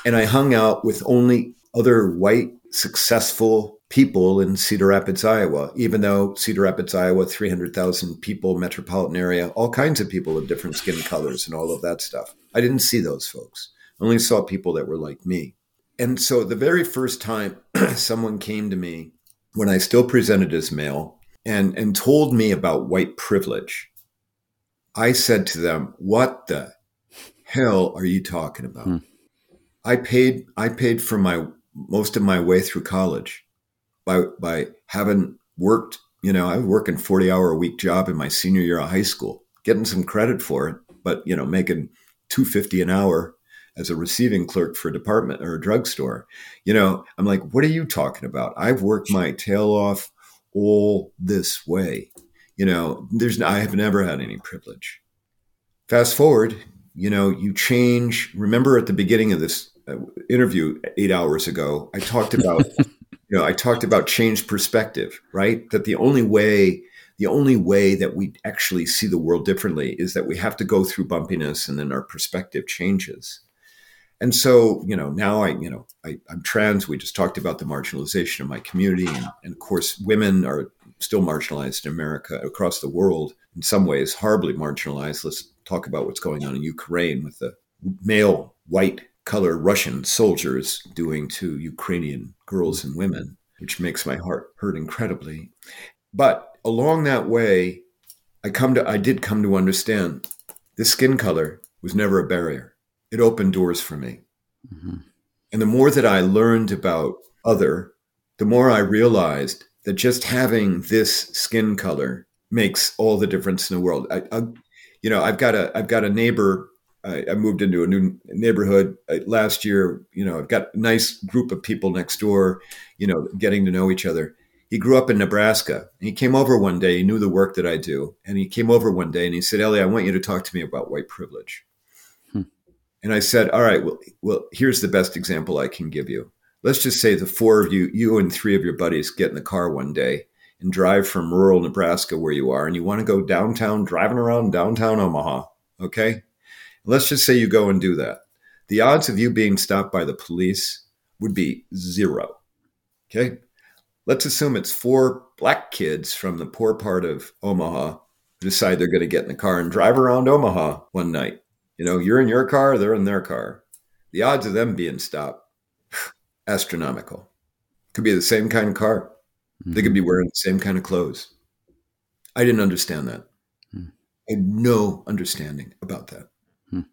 And I hung out with only other white, successful people in Cedar Rapids, Iowa, even though Cedar Rapids, Iowa, 300,000 people, metropolitan area, all kinds of people of different skin colors and all of that stuff. I didn't see those folks. I only saw people that were like me. And so the very first time someone came to me when I still presented as male and, and told me about white privilege, I said to them, What the hell are you talking about? Hmm. I paid I paid for my most of my way through college by by having worked, you know, I was working 40 hour a week job in my senior year of high school, getting some credit for it, but you know, making 250 an hour as a receiving clerk for a department or a drugstore. You know, I'm like, what are you talking about? I've worked my tail off all this way. You know, there's I have never had any privilege. Fast forward, you know, you change. Remember at the beginning of this uh, interview eight hours ago, I talked about, you know, I talked about change perspective, right? That the only way, the only way that we actually see the world differently is that we have to go through bumpiness and then our perspective changes. And so, you know, now I, you know, I, am trans. We just talked about the marginalization of my community. And, and, of course, women are still marginalized in America across the world, in some ways, horribly marginalized. Let's talk about what's going on in Ukraine with the male white color Russian soldiers doing to Ukrainian girls and women, which makes my heart hurt incredibly. But along that way, I come to I did come to understand this skin color was never a barrier it opened doors for me. Mm-hmm. And the more that I learned about other, the more I realized that just having this skin color makes all the difference in the world. I, I you know, I've got a I've got a neighbor. I, I moved into a new neighborhood uh, last year. You know, I've got a nice group of people next door. You know, getting to know each other. He grew up in Nebraska. he came over one day. He knew the work that I do, and he came over one day and he said, "Ellie, I want you to talk to me about white privilege." And I said, all right, well, well, here's the best example I can give you. Let's just say the four of you, you and three of your buddies get in the car one day and drive from rural Nebraska where you are, and you want to go downtown, driving around downtown Omaha. Okay. Let's just say you go and do that. The odds of you being stopped by the police would be zero. Okay. Let's assume it's four black kids from the poor part of Omaha decide they're going to get in the car and drive around Omaha one night. You know, you're in your car, they're in their car. The odds of them being stopped, astronomical. Could be the same kind of car. Mm-hmm. They could be mm-hmm. wearing the same kind of clothes. I didn't understand that. Mm. I had no understanding about that. Mm.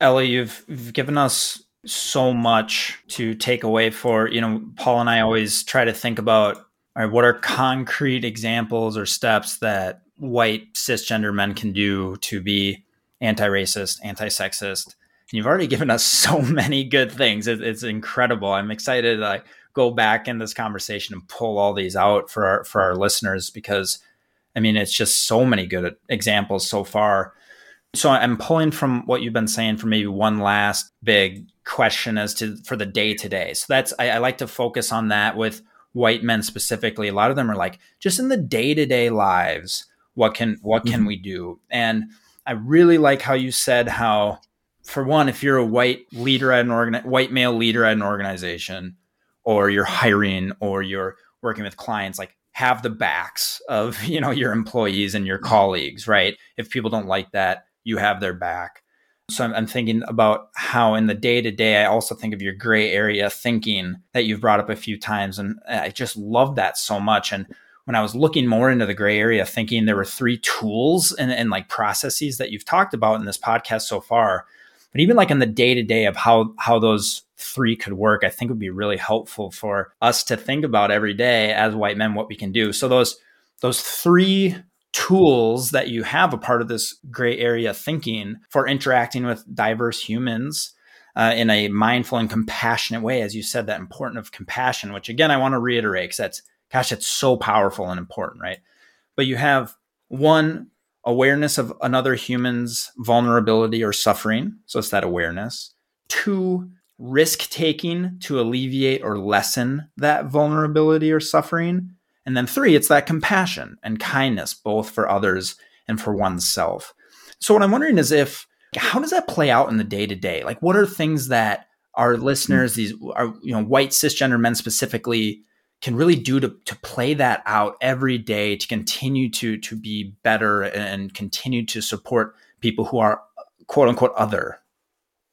Ellie, you've, you've given us so much to take away for, you know, Paul and I always try to think about all right, what are concrete examples or steps that white cisgender men can do to be anti-racist, anti-sexist. You've already given us so many good things. It, it's incredible. I'm excited to like, go back in this conversation and pull all these out for our for our listeners because I mean it's just so many good examples so far. So I'm pulling from what you've been saying for maybe one last big question as to for the day to day. So that's I, I like to focus on that with white men specifically. A lot of them are like just in the day to day lives. What can what can mm-hmm. we do? And I really like how you said how, for one, if you're a white leader at an organ, white male leader at an organization, or you're hiring, or you're working with clients, like have the backs of you know your employees and your colleagues, right? If people don't like that, you have their back. So I'm, I'm thinking about how in the day to day, I also think of your gray area thinking that you've brought up a few times, and I just love that so much. And when I was looking more into the gray area, thinking there were three tools and, and like processes that you've talked about in this podcast so far. But even like in the day to day of how how those three could work, I think would be really helpful for us to think about every day as white men what we can do. So those those three tools that you have a part of this gray area thinking for interacting with diverse humans uh, in a mindful and compassionate way, as you said, that important of compassion, which again I want to reiterate because that's Gosh, it's so powerful and important, right? But you have one awareness of another human's vulnerability or suffering. So it's that awareness. Two, risk taking to alleviate or lessen that vulnerability or suffering. And then three, it's that compassion and kindness, both for others and for oneself. So what I'm wondering is if, how does that play out in the day to day? Like, what are things that our listeners, these are, you know, white cisgender men specifically, can really do to, to play that out every day to continue to to be better and continue to support people who are quote unquote other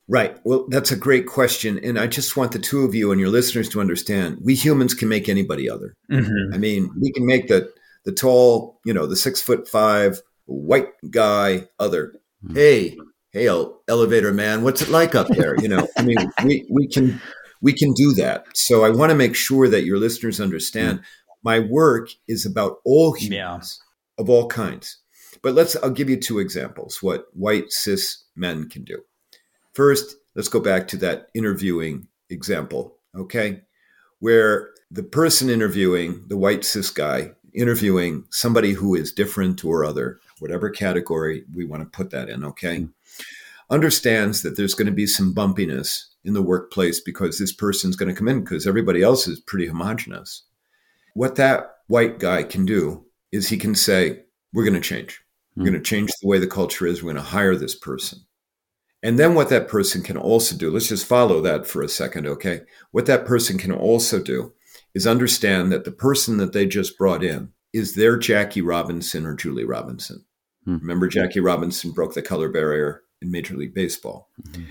Right. Well, that's a great question. And I just want the two of you and your listeners to understand we humans can make anybody other. Mm-hmm. I mean, we can make the, the tall, you know, the six foot five white guy other. Mm-hmm. Hey, hey, elevator man, what's it like up there? You know, I mean, we, we can we can do that. So I want to make sure that your listeners understand mm-hmm. my work is about all humans yeah. of all kinds. But let's I'll give you two examples what white cis men can do. First, let's go back to that interviewing example, okay? Where the person interviewing, the white cis guy, interviewing somebody who is different or other, whatever category we want to put that in, okay? Mm-hmm. Understands that there's going to be some bumpiness in the workplace because this person's going to come in because everybody else is pretty homogenous. What that white guy can do is he can say, We're going to change. We're going to change the way the culture is. We're going to hire this person. And then what that person can also do, let's just follow that for a second, okay? What that person can also do is understand that the person that they just brought in is their Jackie Robinson or Julie Robinson. Hmm. Remember, Jackie Robinson broke the color barrier in Major League Baseball. Mm-hmm.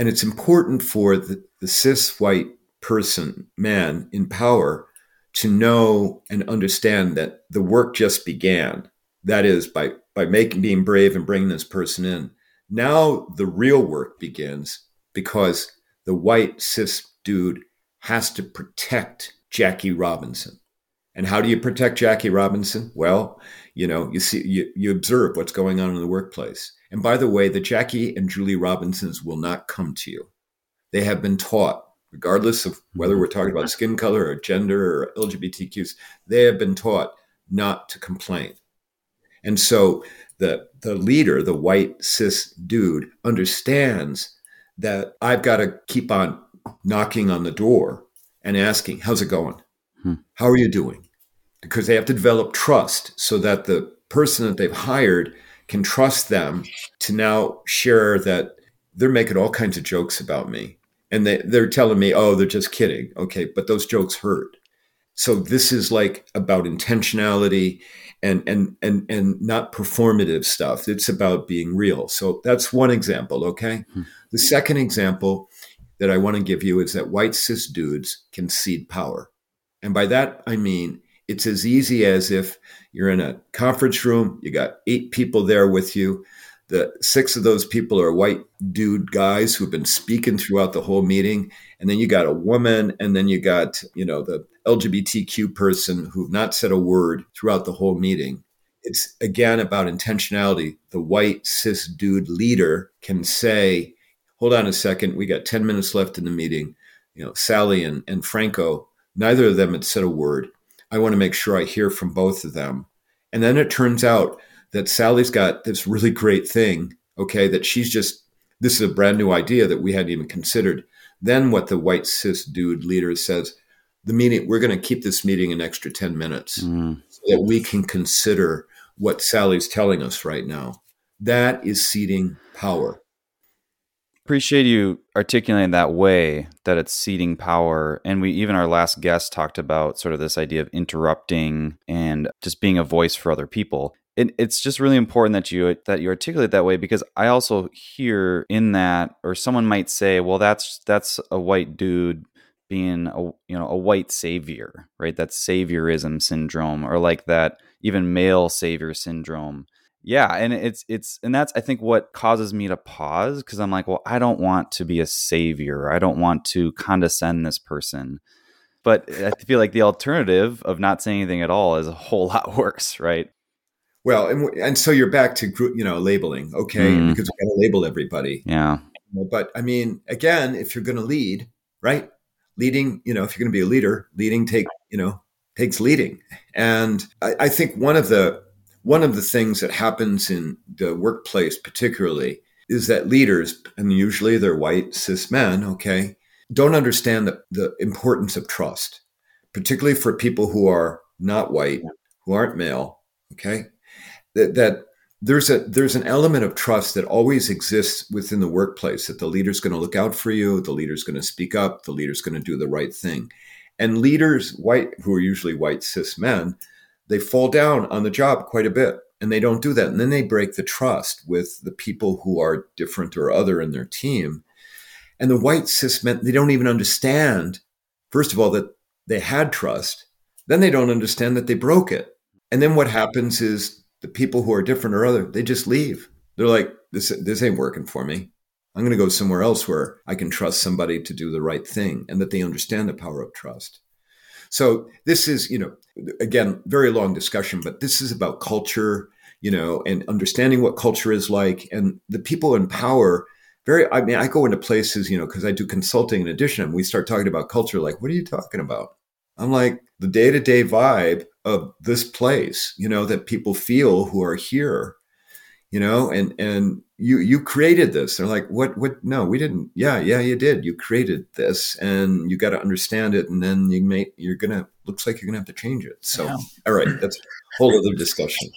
And it's important for the, the cis white person, man in power, to know and understand that the work just began. That is, by, by making being brave and bringing this person in now the real work begins because the white cis dude has to protect Jackie Robinson. And how do you protect Jackie Robinson? Well, you know, you see, you, you observe what's going on in the workplace. And by the way, the Jackie and Julie Robinsons will not come to you. They have been taught, regardless of whether we're talking about skin color or gender or LGBTQs, they have been taught not to complain. And so the the leader, the white cis dude, understands that I've got to keep on knocking on the door and asking, "How's it going? Hmm. How are you doing?" Because they have to develop trust so that the person that they've hired can trust them to now share that they're making all kinds of jokes about me and they, they're telling me oh they're just kidding okay but those jokes hurt so this is like about intentionality and and and and not performative stuff. It's about being real. So that's one example. Okay. Hmm. The second example that I want to give you is that white cis dudes can cede power, and by that I mean it's as easy as if you're in a conference room, you got eight people there with you. The six of those people are white dude guys who've been speaking throughout the whole meeting. And then you got a woman, and then you got, you know, the LGBTQ person who've not said a word throughout the whole meeting. It's again about intentionality. The white cis dude leader can say, hold on a second, we got 10 minutes left in the meeting. You know, Sally and, and Franco, neither of them had said a word. I want to make sure I hear from both of them. And then it turns out that Sally's got this really great thing, okay, that she's just, this is a brand new idea that we hadn't even considered. Then what the white cis dude leader says, the meeting, we're going to keep this meeting an extra 10 minutes mm. so that we can consider what Sally's telling us right now. That is ceding power. Appreciate you articulating that way that it's ceding power. And we even our last guest talked about sort of this idea of interrupting and just being a voice for other people it, it's just really important that you that you articulate that way because I also hear in that, or someone might say, "Well, that's that's a white dude being a you know a white savior, right? that saviorism syndrome, or like that even male savior syndrome." Yeah, and it's it's and that's I think what causes me to pause because I'm like, well, I don't want to be a savior. I don't want to condescend this person. But I feel like the alternative of not saying anything at all is a whole lot worse, right? Well, and, and so you're back to group, you know, labeling, okay? Mm. Because we got to label everybody. Yeah. But I mean, again, if you're going to lead, right? Leading, you know, if you're going to be a leader, leading take, you know, takes leading. And I, I think one of the one of the things that happens in the workplace, particularly, is that leaders, and usually they're white cis men, okay, don't understand the, the importance of trust, particularly for people who are not white, who aren't male, okay? That, that there's a there's an element of trust that always exists within the workplace that the leader's going to look out for you the leader's going to speak up the leader's going to do the right thing. And leaders, white, who are usually white cis men, they fall down on the job quite a bit and they don't do that. And then they break the trust with the people who are different or other in their team. And the white cis men, they don't even understand, first of all, that they had trust. Then they don't understand that they broke it. And then what happens is the people who are different or other, they just leave. They're like, this, this ain't working for me. I'm going to go somewhere else where I can trust somebody to do the right thing and that they understand the power of trust. So this is, you know, again, very long discussion, but this is about culture, you know, and understanding what culture is like. And the people in power, very, I mean, I go into places, you know, because I do consulting in addition, and we start talking about culture, like, what are you talking about? I'm like, the day to day vibe of this place, you know, that people feel who are here you know and and you you created this. They're like what what? No we didn't. Yeah yeah you did. You created this and you got to understand it and then you may you're gonna looks like you're gonna have to change it. So yeah. all right that's a whole other discussion.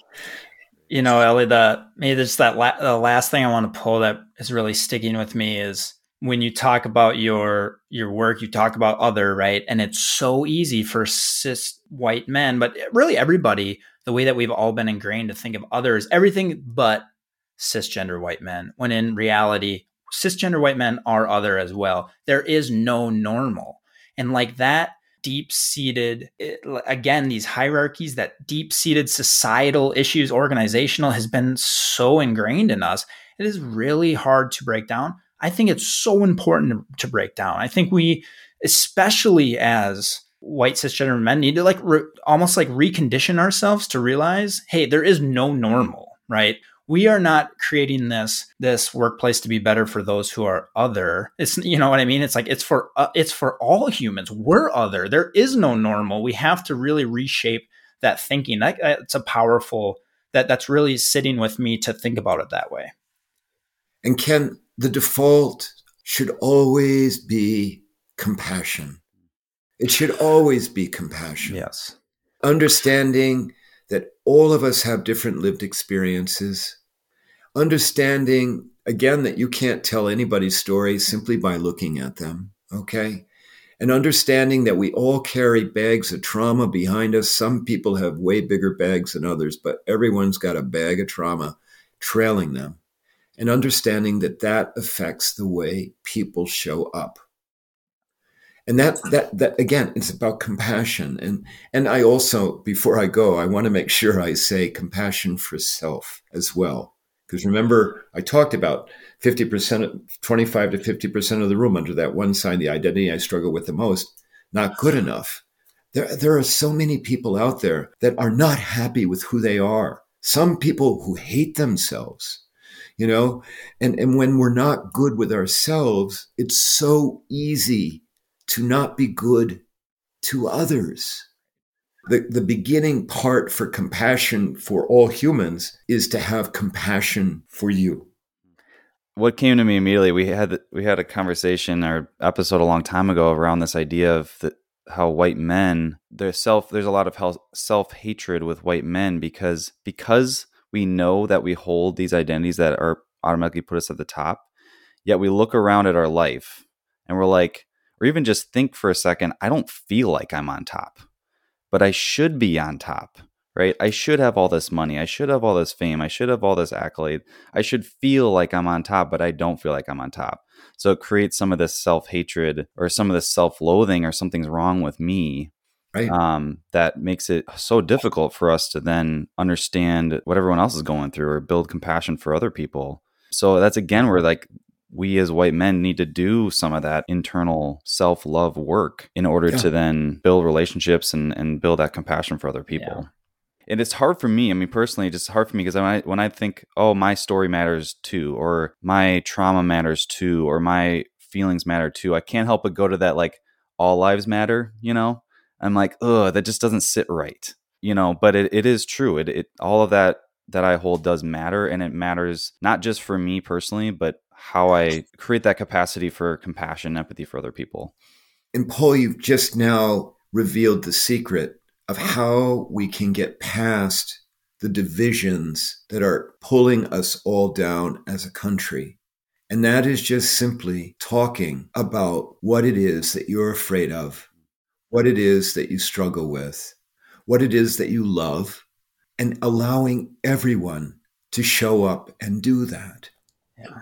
You know ellie the maybe just that la- the last thing i want to pull that is really sticking with me is when you talk about your your work you talk about other right? And it's so easy for cis white men but really everybody the way that we've all been ingrained to think of others everything but cisgender white men when in reality cisgender white men are other as well. There is no normal. And like that deep seated eh, again these hierarchies that deep seated societal issues organizational has been so ingrained in us. It is really hard to break down i think it's so important to break down. I think we especially as white cisgender men need to like re- almost like recondition ourselves to realize hey there is no normal right? We are not creating this this workplace to be better for those who are other. It's you know what i mean? It's like it's for uh, it's for all humans. We're other. There is no normal. We have to really reshape that thinking. That, that's a powerful that that's really sitting with me to think about it that way. And ken the default should always be compassion it should always be compassion. Yes. Understanding that all of us have different lived experiences. Understanding, again, that you can't tell anybody's story simply by looking at them. Okay. And understanding that we all carry bags of trauma behind us. Some people have way bigger bags than others, but everyone's got a bag of trauma trailing them. And understanding that that affects the way people show up. And that that that again it's about compassion. And and i also before i go i want to make sure i say compassion for self as well. Because remember i talked about 50% 25 to 50% of the room under that one sign the identity i struggle with the most not good enough. There, there are so many people out there that are not happy with who they are. Some people who hate themselves you know and and when we're not good with ourselves it's so easy to not be good to others. The, the beginning part for compassion for all humans is to have compassion for you. What came to me immediately, we had we had a conversation or episode a long time ago around this idea of how white men their self there's a lot of self hatred with white men because because we know that we hold these identities that are automatically put us at the top, yet we look around at our life and we're like, or even just think for a second, I don't feel like I'm on top, but I should be on top, right? I should have all this money. I should have all this fame. I should have all this accolade. I should feel like I'm on top, but I don't feel like I'm on top. So it creates some of this self hatred or some of this self loathing or something's wrong with me. Right. Um, that makes it so difficult for us to then understand what everyone else is going through or build compassion for other people. So that's again where like we as white men need to do some of that internal self love work in order yeah. to then build relationships and, and build that compassion for other people. Yeah. And it's hard for me. I mean, personally, it's hard for me because when I, when I think, oh, my story matters too, or my trauma matters too, or my feelings matter too, I can't help but go to that like all lives matter, you know? I'm like, oh, that just doesn't sit right, you know? But it, it is true. It, it all of that that I hold does matter, and it matters not just for me personally, but how I create that capacity for compassion, empathy for other people. And Paul, you've just now revealed the secret of how we can get past the divisions that are pulling us all down as a country. And that is just simply talking about what it is that you're afraid of, what it is that you struggle with, what it is that you love, and allowing everyone to show up and do that. Yeah.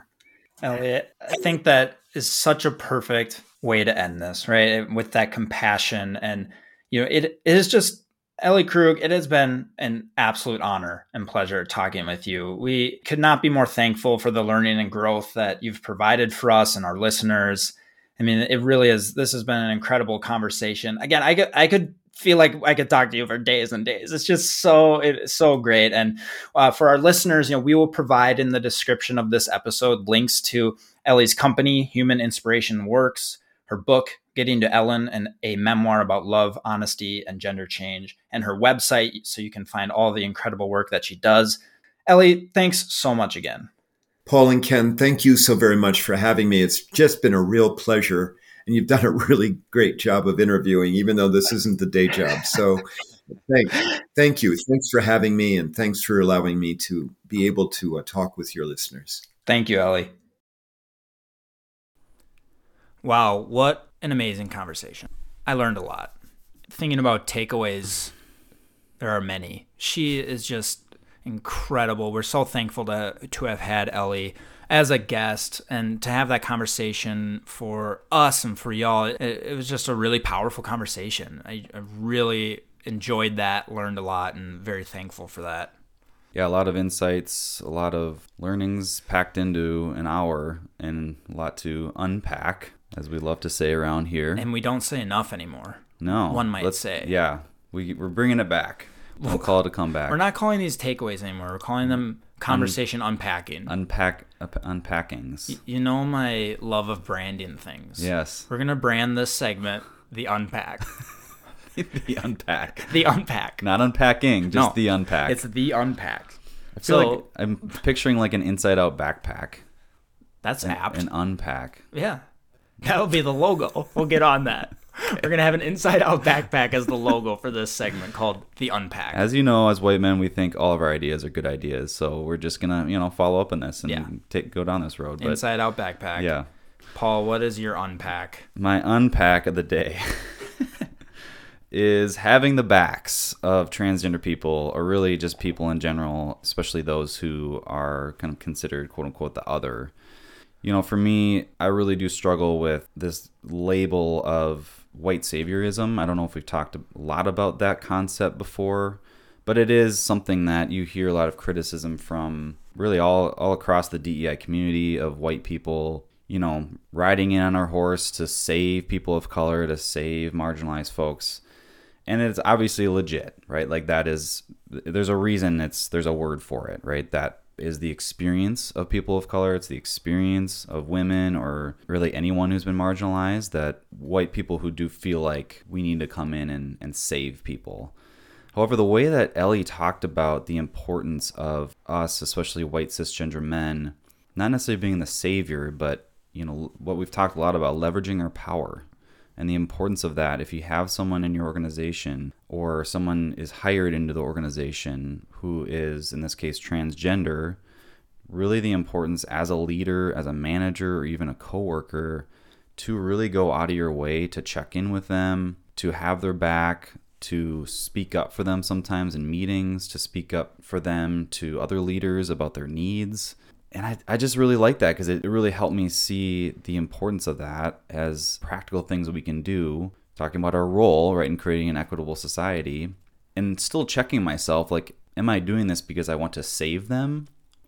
Elliot, I think that is such a perfect way to end this, right? With that compassion and you know, it, it is just Ellie Krug, it has been an absolute honor and pleasure talking with you. We could not be more thankful for the learning and growth that you've provided for us and our listeners. I mean, it really is. This has been an incredible conversation. Again, I could, I could feel like I could talk to you for days and days. It's just so it's so great. And uh, for our listeners, you know, we will provide in the description of this episode links to Ellie's company, Human Inspiration Works, her book, Getting to Ellen, and a memoir about love, honesty, and gender change, and her website, so you can find all the incredible work that she does. Ellie, thanks so much again. Paul and Ken, thank you so very much for having me. It's just been a real pleasure. And you've done a really great job of interviewing, even though this isn't the day job. So thank, thank you. Thanks for having me, and thanks for allowing me to be able to uh, talk with your listeners. Thank you, Ellie. Wow, what an amazing conversation. I learned a lot. Thinking about takeaways, there are many. She is just incredible. We're so thankful to to have had Ellie as a guest and to have that conversation for us and for y'all. It, it was just a really powerful conversation. I, I really enjoyed that, learned a lot, and very thankful for that. Yeah, a lot of insights, a lot of learnings packed into an hour, and a lot to unpack as we love to say around here. And we don't say enough anymore. No, one might say. Yeah, we we're bringing it back. We'll call it a comeback. We're not calling these takeaways anymore. We're calling them conversation Un- unpacking. Unpack uh, unpackings. Y- you know my love of branding things. Yes. We're gonna brand this segment the unpack. the unpack. The unpack. Not unpacking, just no, the unpack. It's the unpack. I feel so, like I'm picturing like an inside out backpack. That's an, apt. An unpack. Yeah. That'll be the logo. We'll get on that. We're gonna have an inside out backpack as the logo for this segment called the unpack. As you know, as white men, we think all of our ideas are good ideas, so we're just gonna you know follow up on this and yeah. take go down this road. But, inside out backpack. Yeah. Paul, what is your unpack? My unpack of the day is having the backs of transgender people, or really just people in general, especially those who are kind of considered quote unquote the other. You know, for me, I really do struggle with this label of white saviorism. I don't know if we've talked a lot about that concept before, but it is something that you hear a lot of criticism from really all, all across the DEI community of white people, you know, riding in on our horse to save people of color, to save marginalized folks. And it's obviously legit, right? Like that is there's a reason it's there's a word for it, right? That is the experience of people of color. It's the experience of women or really anyone who's been marginalized that white people who do feel like we need to come in and, and save people. However, the way that Ellie talked about the importance of us, especially white cisgender men, not necessarily being the savior, but you know what we've talked a lot about leveraging our power and the importance of that. If you have someone in your organization or someone is hired into the organization who is in this case transgender really the importance as a leader as a manager or even a coworker to really go out of your way to check in with them to have their back to speak up for them sometimes in meetings to speak up for them to other leaders about their needs and I, I just really like that because it really helped me see the importance of that as practical things we can do talking about our role right in creating an equitable society and still checking myself like am i doing this because i want to save them?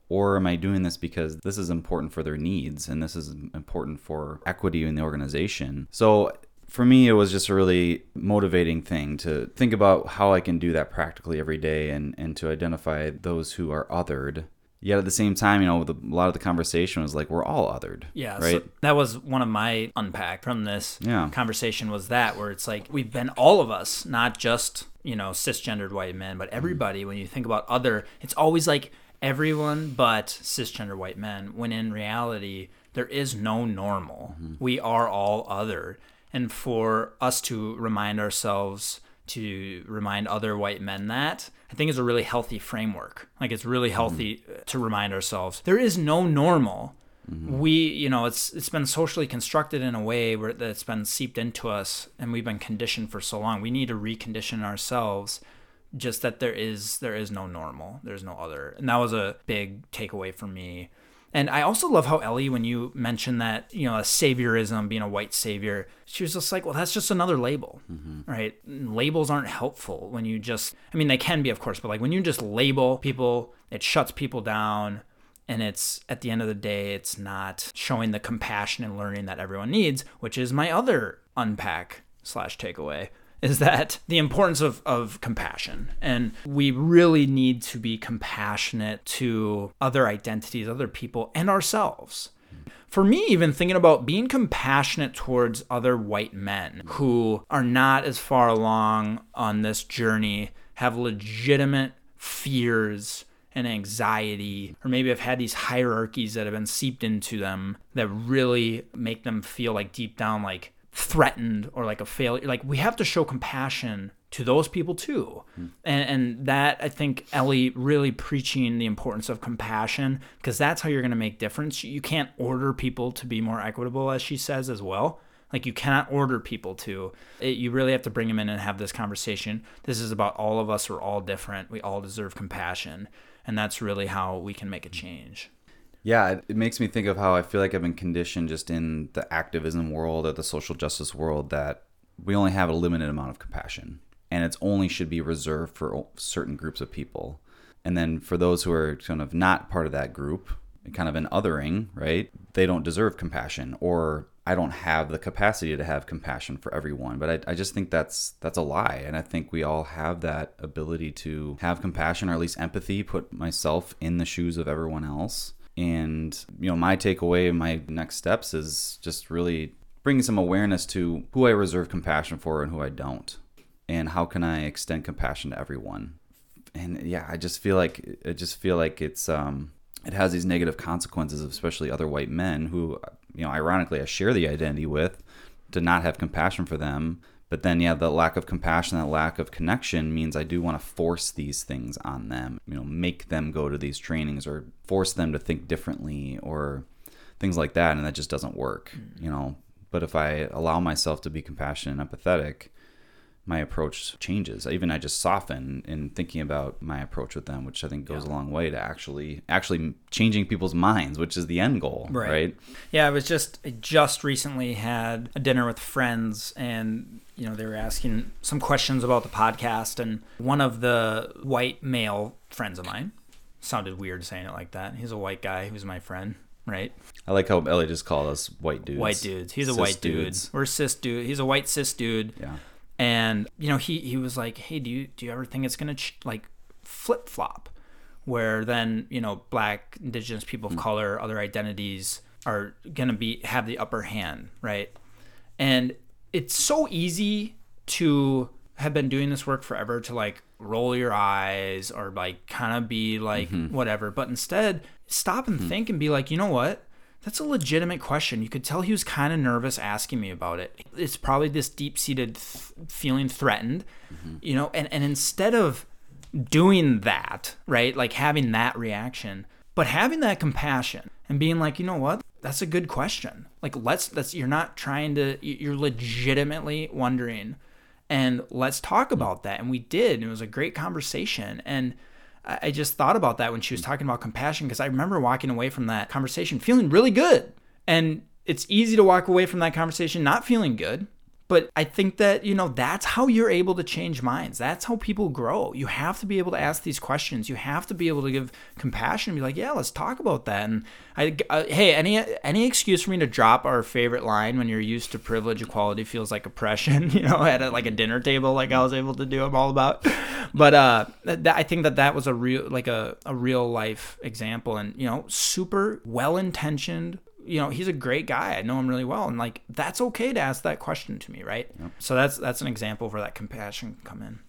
Or am i doing this because this is important for their needs and this is important for equity in the organization? So for me it was just a really motivating thing to think about how i can do that practically every day and, and to identify those who are othered yet at the same time, you know, the, a lot of the conversation was like we're all othered. Yeah, right. So that was one of my unpack from this yeah. conversation was that where it's like we've been all of us, not just you know cisgendered white men, but everybody. Mm-hmm. When you think about other, it's always like everyone but cisgender white men. When in reality, there is no normal. Mm-hmm. We are all other, and for us to remind ourselves to remind other white men that I think is a really healthy framework. Like it's really healthy mm. to remind ourselves there is no normal. we you know it's it's been socially constructed in a way where that's been seeped into us and we've been conditioned for so long we need to recondition ourselves just that there is there is no normal there's no other and that was a big takeaway for me and I also love how Ellie, when you mentioned that, you know, a saviorism, being a white savior, she was just like, well, that's just another label, mm-hmm. right? Labels aren't helpful when you just, I mean, they can be, of course, but like when you just label people, it shuts people down. And it's at the end of the day, it's not showing the compassion and learning that everyone needs, which is my other unpack slash takeaway is that the importance of, of compassion. And we really need to be compassionate to other identities, other people, and ourselves. For me, even thinking about being compassionate towards other white men who are not as far along on this journey, have legitimate fears and anxiety, or maybe have had these hierarchies that have been seeped into them that really make them feel like deep down, like threatened or like a failure. Like we have to show compassion to those people too. Hmm. And, and that I think Ellie really preaching the importance of compassion because that's how you're going to make difference. You can't order people to be more equitable, as she says as well. Like you cannot order people to. It, you really have to bring them in and have this conversation. This is about all of us. We're all different. We all deserve compassion, and that's really how we can make a change. Yeah, it, it makes me think of how I feel like I've been conditioned just in the activism world or the social justice world that we only have a limited amount of compassion and it's only should be reserved for certain groups of people. And then for those who are kind of not part of that group, kind of an othering, right? They don't deserve compassion or I don't have the capacity to have compassion for everyone. But I, I just think that's that's a lie. And I think we all have that ability to have compassion or at least empathy, put myself in the shoes of everyone else. And, you know, my takeaway, my next steps is just really bringing some awareness to who I reserve compassion for and who I don't. And how can I extend compassion to everyone? And yeah, I just feel like I just feel like it's um it has these negative consequences, especially other white men who, you know, ironically I share the identity with, to not have compassion for them. But then, yeah, the lack of compassion, that lack of connection means I do want to force these things on them. You know, make them go to these trainings or force them to think differently or things like that, and that just doesn't work. Mm-hmm. You know, but if I allow myself to be compassionate and empathetic, my approach changes. Even I just soften in thinking about my approach with them, which I think goes a long way to actually actually changing people's minds, which is the end goal, Right. right? Yeah, I was just I just recently had a dinner with friends and you know they were asking some questions about the podcast and one of the white male friends of mine sounded weird saying it like that. He's a white guy who's my friend, right? I like how Ellie just called us white dudes. White dudes. He's a Cis white dude. We're cis dude. He's a white cis dude. Yeah. And you know, he he was like, "Hey, do you do you ever think it's gonna ch- like flip flop, where then you know black, indigenous people of hmm. color, other identities are gonna be have the upper hand, right?" And it's so easy to have been doing this work forever to like roll your eyes or like kind of be like mm-hmm. whatever, but instead stop and mm-hmm. think and be like, you know what? That's a legitimate question. You could tell he was kind of nervous asking me about it. It's probably this deep seated th- feeling threatened, mm-hmm. you know, and, and instead of doing that, right, like having that reaction, but having that compassion and being like, you know what, that's a good question. Like, let's, that's, you're not trying to, you're legitimately wondering, and let's talk about that. And we did. And it was a great conversation. And, I I just thought about that when she was mm. talking about compassion because I remember walking away from that conversation feeling really good. And it's easy to walk away from that conversation not feeling good. But I think that, you know, that's how you're able to change minds. That's how people grow. You have to be able to ask these questions. You have to be able to give compassion and be like, yeah, let's talk about that. And I, uh, hey, any any excuse for me to drop our favorite line when you're used to privilege, equality feels like oppression, you know, at a, like a dinner table, like I was able to do, I'm all about. But uh, I think that that was a real, like a, a real life example and, you know, super well intentioned, you know he's a great guy i know him really well and like that's okay to ask that question to me right so that's that's an example where that compassion can come in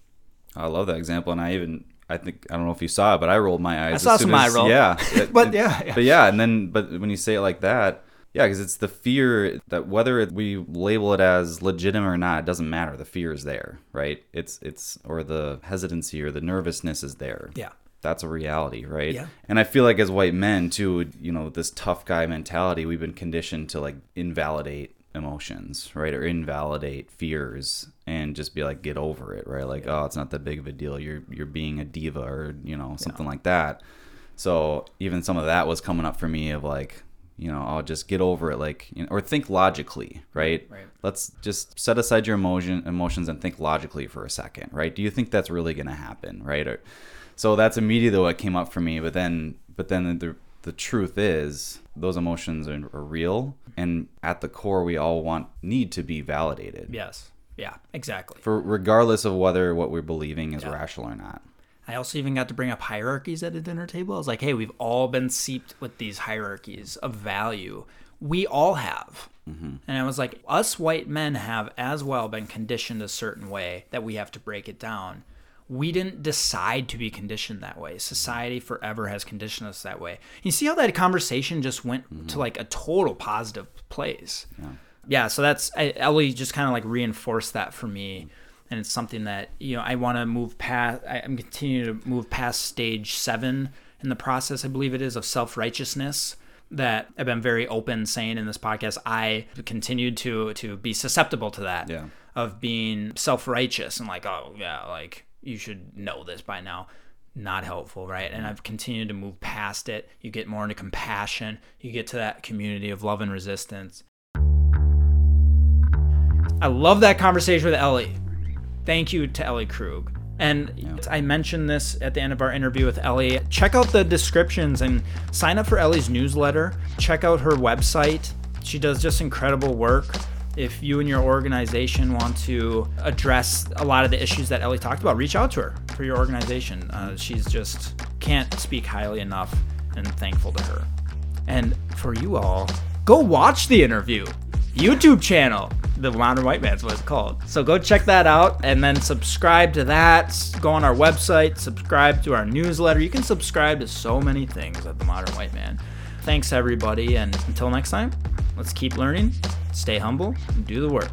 I love that example, and I even I think I don't know if you saw it, but I rolled my eyes. I saw as soon some eye roll. Yeah, It- But it- yeah, yeah. but yeah, and then but when you say it like that, yeah, because it's the fear that whether it, we label it as legitimate or not, it doesn't matter. The fear is there, right? It's it's or the hesitancy or the nervousness is there. yeah that's a reality, right? Yeah. And I feel like as white men too, you know, this tough guy mentality, we've been conditioned to like invalidate emotions, right? Or invalidate fears and just be like get over it, right? Like, oh, it's not that big of a deal. You're you're being a diva or, you know, something like that. So, even some of that was coming up for me of like, you know, I'll just get over it like, you know, or think logically, right? Right. Let's just set aside your emotion emotions and think logically for a second, right? Do you think that's really going to happen, right? Or so that's immediately what came up for me, but then but then the the truth is those emotions are, are real and at the core we all want need to be validated Yes. Yeah, exactly. for regardless of whether what we're believing is rational or not I also even got to bring up hierarchies at a dinner table. I was like, hey, we've all been seeped with these hierarchies of value. We all have. Mm-hmm. And I was like, us white men have as well been conditioned a certain way that we have to break it down. We didn't decide to be conditioned that way. Society forever has conditioned us that way. You see how that conversation just went to mm-hmm. like a total positive place. Yeah, yeah so that's I, Ellie just kind of like reinforced that for me and it's something that you know I want to move past. I- I'm continuing to move past stage seven in the process. I believe it is of self righteousness that I've been very open saying in this podcast. I continued to to be susceptible to that Yeah. of being self righteous and like oh yeah like you should know this by now. Not helpful, right? And mm-hmm. I've continued to move past it. You get more into compassion. You get to that community of love and resistance. I love that conversation with Ellie. Thank you to Ellie Krug. And I mentioned this at the end of our interview with Ellie. Check out the descriptions and sign up for Ellie's newsletter. Check out her website. She does just incredible work. If you and your organization want to address a lot of the issues that Ellie talked about, reach out to her for your organization. Uh, she's just can't speak highly enough and thankful to her. And for you all, go watch the interview. YouTube channel. The Modern White Man's what it's called. So go check that out and then subscribe to that. Go on our website, subscribe to our newsletter. You can subscribe to so many things at The Modern White Man. Thanks, everybody. And until next time, let's keep learning, stay humble, and do the work.